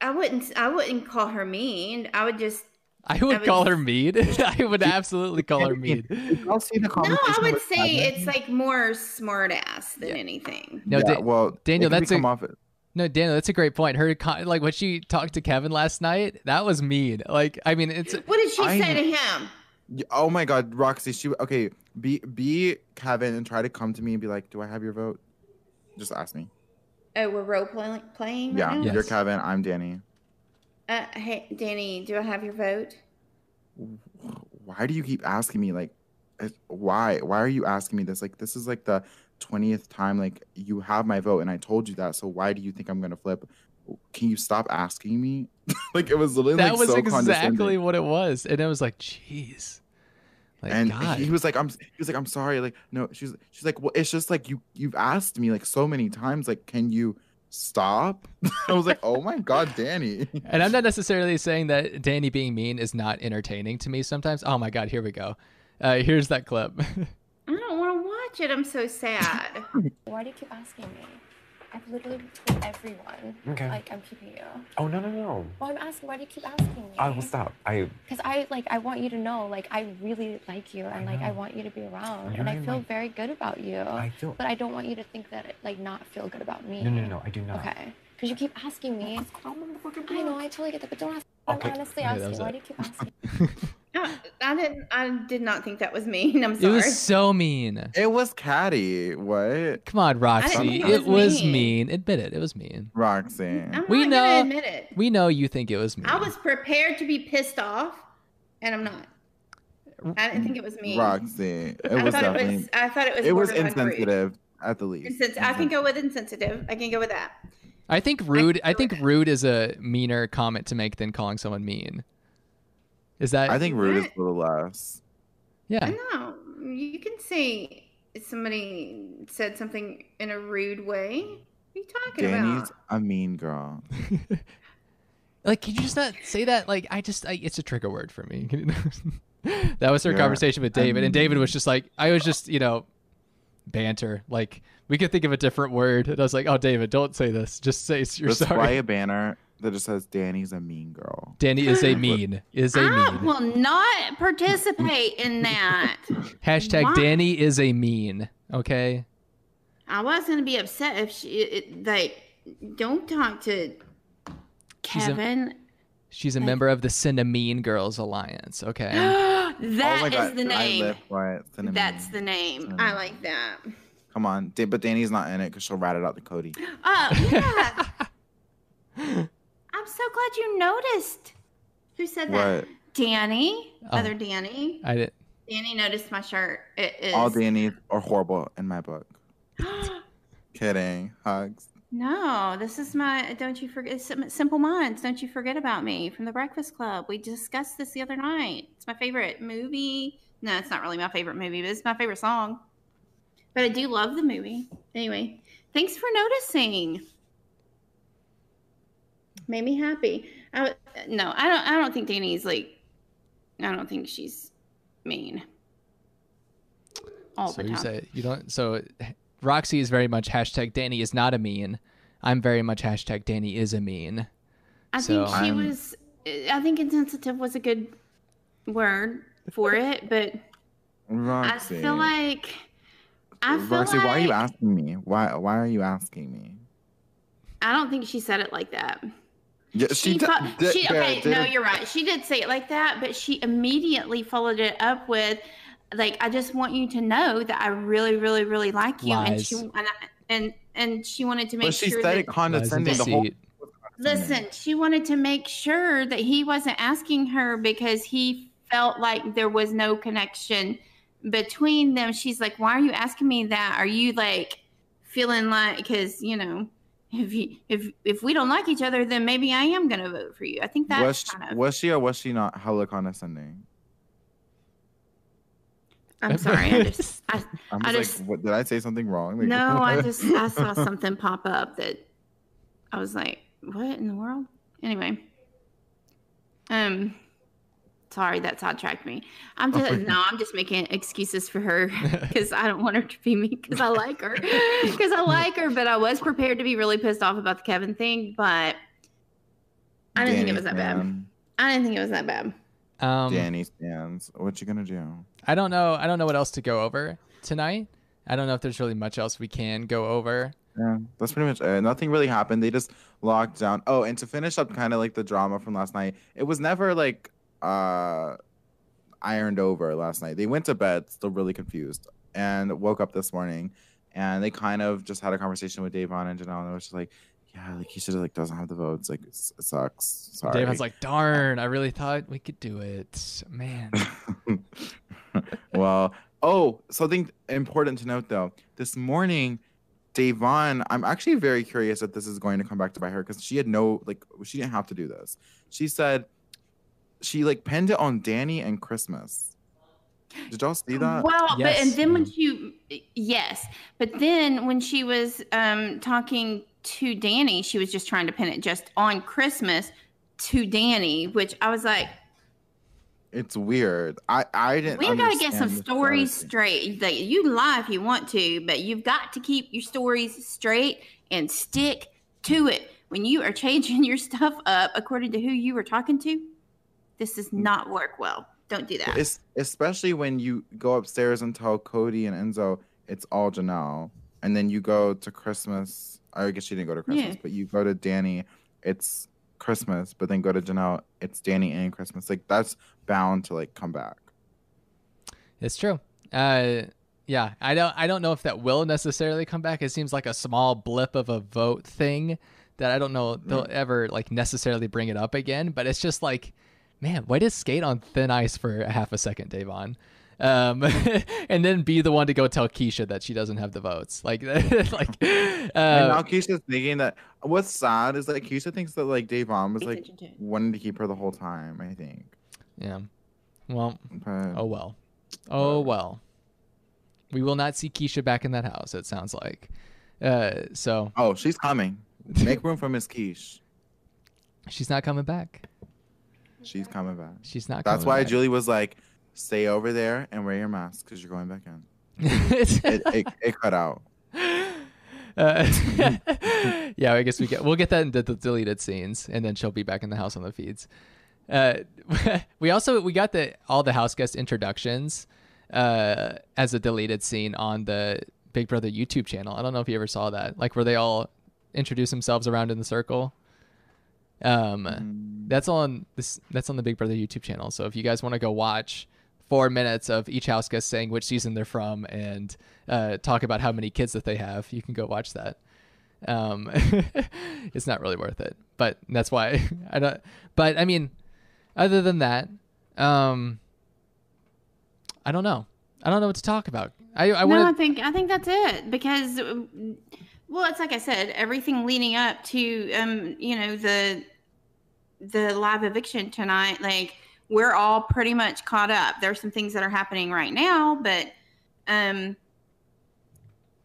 I wouldn't. I wouldn't call her mean. I would just. I would would call her just- mean. I would absolutely call her mean. I'll see the No. I would say Kevin. it's like more smart ass than Yeah. anything. No, yeah, Da- well, Daniel, that's a- become off- No, Daniel, that's a great point. Her con- like when she talked to Kevin last night, that was mean. Like, I mean, it's What did she I say to him? Oh my God, Roxy, she okay. Be be Kevin and try to come to me and be like, "Do I have your vote?" Just ask me. Oh, we're role play- playing. right Yeah, now? Yes. you're Kevin. I'm Danny. Uh, hey, Danny, do I have your vote? Why do you keep asking me like why? Why are you asking me this? Like this is like the 20th time like you have my vote and I told you that. So why do you think I'm going to flip? Can you stop asking me? like it was literally that like was so exactly what it was, and it was like, jeez, like and God. he was like, "I'm." He was like, "I'm sorry." Like, no. She's. She's like, "Well, it's just like you. You've asked me like so many times. Like, can you stop?" I was like, "Oh my god, Danny." And I'm not necessarily saying that Danny being mean is not entertaining to me sometimes. Oh my God, here we go. Uh, here's that clip. I don't want to watch it. I'm so sad. Why do you keep asking me? I've literally told everyone. Okay. Like I'm keeping you. Oh no no no! Well, I'm asking. Why do you keep asking me? I will stop. I Because I like I want you to know like I really like you and like I want you to be around You're and I feel like- very good about you. I feel. But I don't want you to think that it, like not feel good about me. No no no! I do not. Okay. Because you keep asking me. I know. I totally get that, but don't ask. Okay. I'm honestly Okay, that asking. Why do you keep asking? I, I didn't. I did not think that was mean. I'm sorry. it was so mean. It was catty. What, Come on, Roxy. It it was, was mean. mean. Admit it. It was mean. Roxy? I'm We not know- gonna admit it. We know you think it was mean. I was prepared to be pissed off, and I'm not. I didn't think it was mean. Roxy. It I was thought it was. I thought it was. It was borderline rude. insensitive at the least. Insens- I can go with insensitive. I can go with that. I think rude. I feel think rude is a meaner comment to make than calling someone mean. Is that? I think rude is What? a little less. yeah. No, you can say somebody said something in a rude way. What are you talking Danny's about? a mean girl. Like, could you just not say that? Like, I just, I, it's a trigger word for me. that was her Yeah, conversation with I David, and David was just like, I was just, you know, banter. Like, we could think of a different word, and I was like, oh, David, don't say this. Just say you're Let's sorry. fly a banner that just says Danny's a mean girl. Danny is a ah. mean. Is a I mean. will not participate in that. Hashtag Why? Danny is a mean. Okay. I was gonna be upset if she it, like don't talk to She's a- Kevin. She's a member of the Send a Mean Girls Alliance. Okay. oh my That is God, the name. live for it. Cinnamon. That's the name. Cinnamon. I like that. Come on, but Danny's not in it because she'll rat it out to Cody. Oh yeah. I'm so glad you noticed. Who said that? What? Danny. Oh. Other Danny. I did. Danny noticed my shirt. It is. All Danny's are horrible in my book. Kidding. Hugs. No, this is my. Don't you forget? Simple Minds. Don't you forget about me from the Breakfast Club. We discussed this the other night. It's my favorite movie. No, it's not really my favorite movie, but it's my favorite song. But I do love the movie. Anyway, thanks for noticing. Made me happy. I, w- no, I don't. I don't think Danny's like. I don't think she's mean. All so the you time. say you don't. So Roxy is very much hashtag Danny is not a mean. I'm very much hashtag Danny is a mean. I So- think she I'm- was. I think insensitive was a good word for it, but Roxy. I feel like. I feel Roxy, like why are you asking me? Why why are you asking me? I don't think she said it like that. Yeah, She, d- fo- d- she yeah, okay. No, you're right. She did say it like that, but she immediately followed it up with, like, "I just want you to know that I really, really, really like you," and she and, I, and and she wanted to make But she sure said that it condescending. The whole. Listen, she wanted to make sure that he wasn't asking her because he felt like there was no connection between them. She's like, "Why are you asking me that? Are you like feeling like because you know if you if if we don't like each other, then maybe I am gonna vote for you." I think was that's she, kind of. was she or was she not hella condescending? I'm sorry. I just I, I'm I just, just- like, what, did I say something wrong? Like, no, I just I saw something pop up that I was like, "What in the world?" Anyway, um, sorry that sidetracked me. I'm just no, I'm just making excuses for her because I don't want her to be me because I like her because I like her, but I was prepared to be really pissed off about the Kevin thing, but I didn't think it was that bad. I didn't think it was that bad. Um, Danny stands. What you gonna do? I don't know. I don't know what else to go over tonight. I don't know if there's really much else we can go over. Yeah, that's pretty much it. Nothing really happened. They just locked down. Oh, and to finish up kind of like the drama from last night, it was never like uh ironed over last night. They went to bed still really confused and woke up this morning and they kind of just had a conversation with Davon and Janelle and it was just like, yeah, like Keisha like doesn't have the votes. Like it sucks. Sorry. David's like, darn, I really thought we could do it. Man. well, oh, something important to note though. This morning, Davon, I'm actually very curious if this is going to come back to bite her because she had no like she didn't have to do this. She said she like pinned it on Danny and Christmas. Did y'all see that? Well, but and then when she yes, but then when she was um talking to Danny, she was just trying to pin it just on Christmas to Danny, which I was like, It's weird. I I didn't. we got to get some stories strategy. straight. Like you can lie if you want to, but you've got to keep your stories straight and stick to it. When you are changing your stuff up according to who you were talking to, this does not work well. Don't do that. It's especially when you go upstairs and tell Cody and Enzo it's all Janelle, and then you go to Christmas. I guess she didn't go to Christmas, Yeah. but you go to Danny, it's Christmas. But then go to Janelle, it's Danny and Christmas. Like that's bound to like come back. It's true. Uh, yeah, I don't. I don't know if that will necessarily come back. It seems like a small blip of a vote thing that I don't know they'll ever like necessarily bring it up again. But it's just like, man, why to skate on thin ice for a half a second, Davon. Um, and then be the one to go tell Keisha that she doesn't have the votes. Like, like, and uh, now Keisha's thinking that. What's sad is that Keisha thinks that like Davon was like attention wanting to keep her the whole time. I think. yeah. Well, But oh well. Oh well. We will not see Keisha back in that house. It sounds like. Uh, so oh, she's coming. Make room for Miss Keish. she's not coming back. She's coming back. She's not. That's why back. Julie was like, "Stay over there and wear your mask because you're going back in." It, it, it cut out. uh, yeah, I guess we get we'll get that in the, the deleted scenes, and then she'll be back in the house on the feeds. Uh, we also we got the all the house guest introductions uh, as a deleted scene on the Big Brother YouTube channel. I don't know if you ever saw that, like where they all introduce themselves around in the circle. Um, that's on this. That's on the Big Brother YouTube channel. So if you guys want to go watch four minutes of each house guest saying which season they're from and uh, talk about how many kids that they have, you can go watch that. Um, it's not really worth it, but that's why I don't. But I mean, other than that, um, I don't know. I don't know what to talk about. I I no, I want think I think that's it because, well, it's like I said, everything leading up to, um, you know, the the live eviction tonight. Like we're all pretty much caught up. There's some things that are happening right now, but um,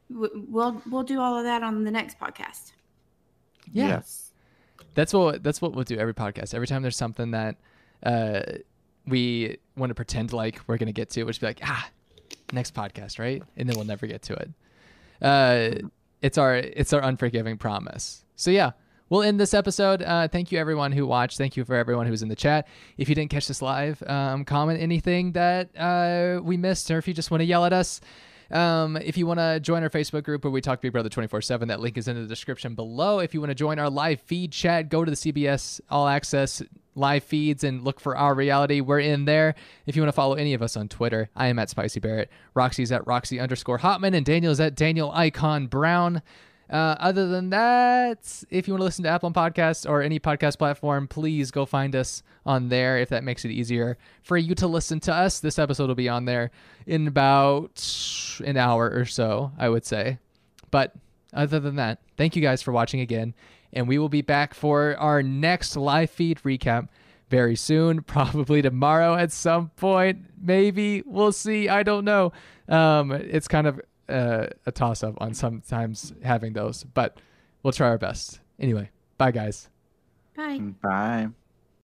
we'll we'll do all of that on the next podcast. Yeah. Yes. That's what that's what we'll do every podcast. Every time there's something that uh, we want to pretend like we're gonna get to, which be like ah, next podcast, right? And then we'll never get to it. Uh, it's our it's our unforgiving promise. So yeah, we'll end this episode. Uh, thank you everyone who watched. Thank you for everyone who's in the chat. If you didn't catch this live, um, comment anything that uh, we missed, or if you just want to yell at us. Um, if you want to join our Facebook group where we talk Big Brother 24 7, that link is in the description below. If you want to join our live feed chat, go to the CBS All Access live feeds and look for our reality. We're in there. If you want to follow any of us on Twitter, I am at Spicy Barrett. Roxy's at Roxy underscore Hotman, and Daniel's at Daniel Icon Brown. Uh, other than that, if you want to listen to Apple Podcasts or any podcast platform, please go find us on there if that makes it easier for you to listen to us. This episode will be on there in about an hour or so, I would say. But other than that, thank you guys for watching again. And we will be back for our next live feed recap very soon, probably tomorrow at some point. Maybe we'll see. I don't know. Um, it's kind of uh, a toss up on sometimes having those, but we'll try our best. Anyway, bye guys. Bye. Bye.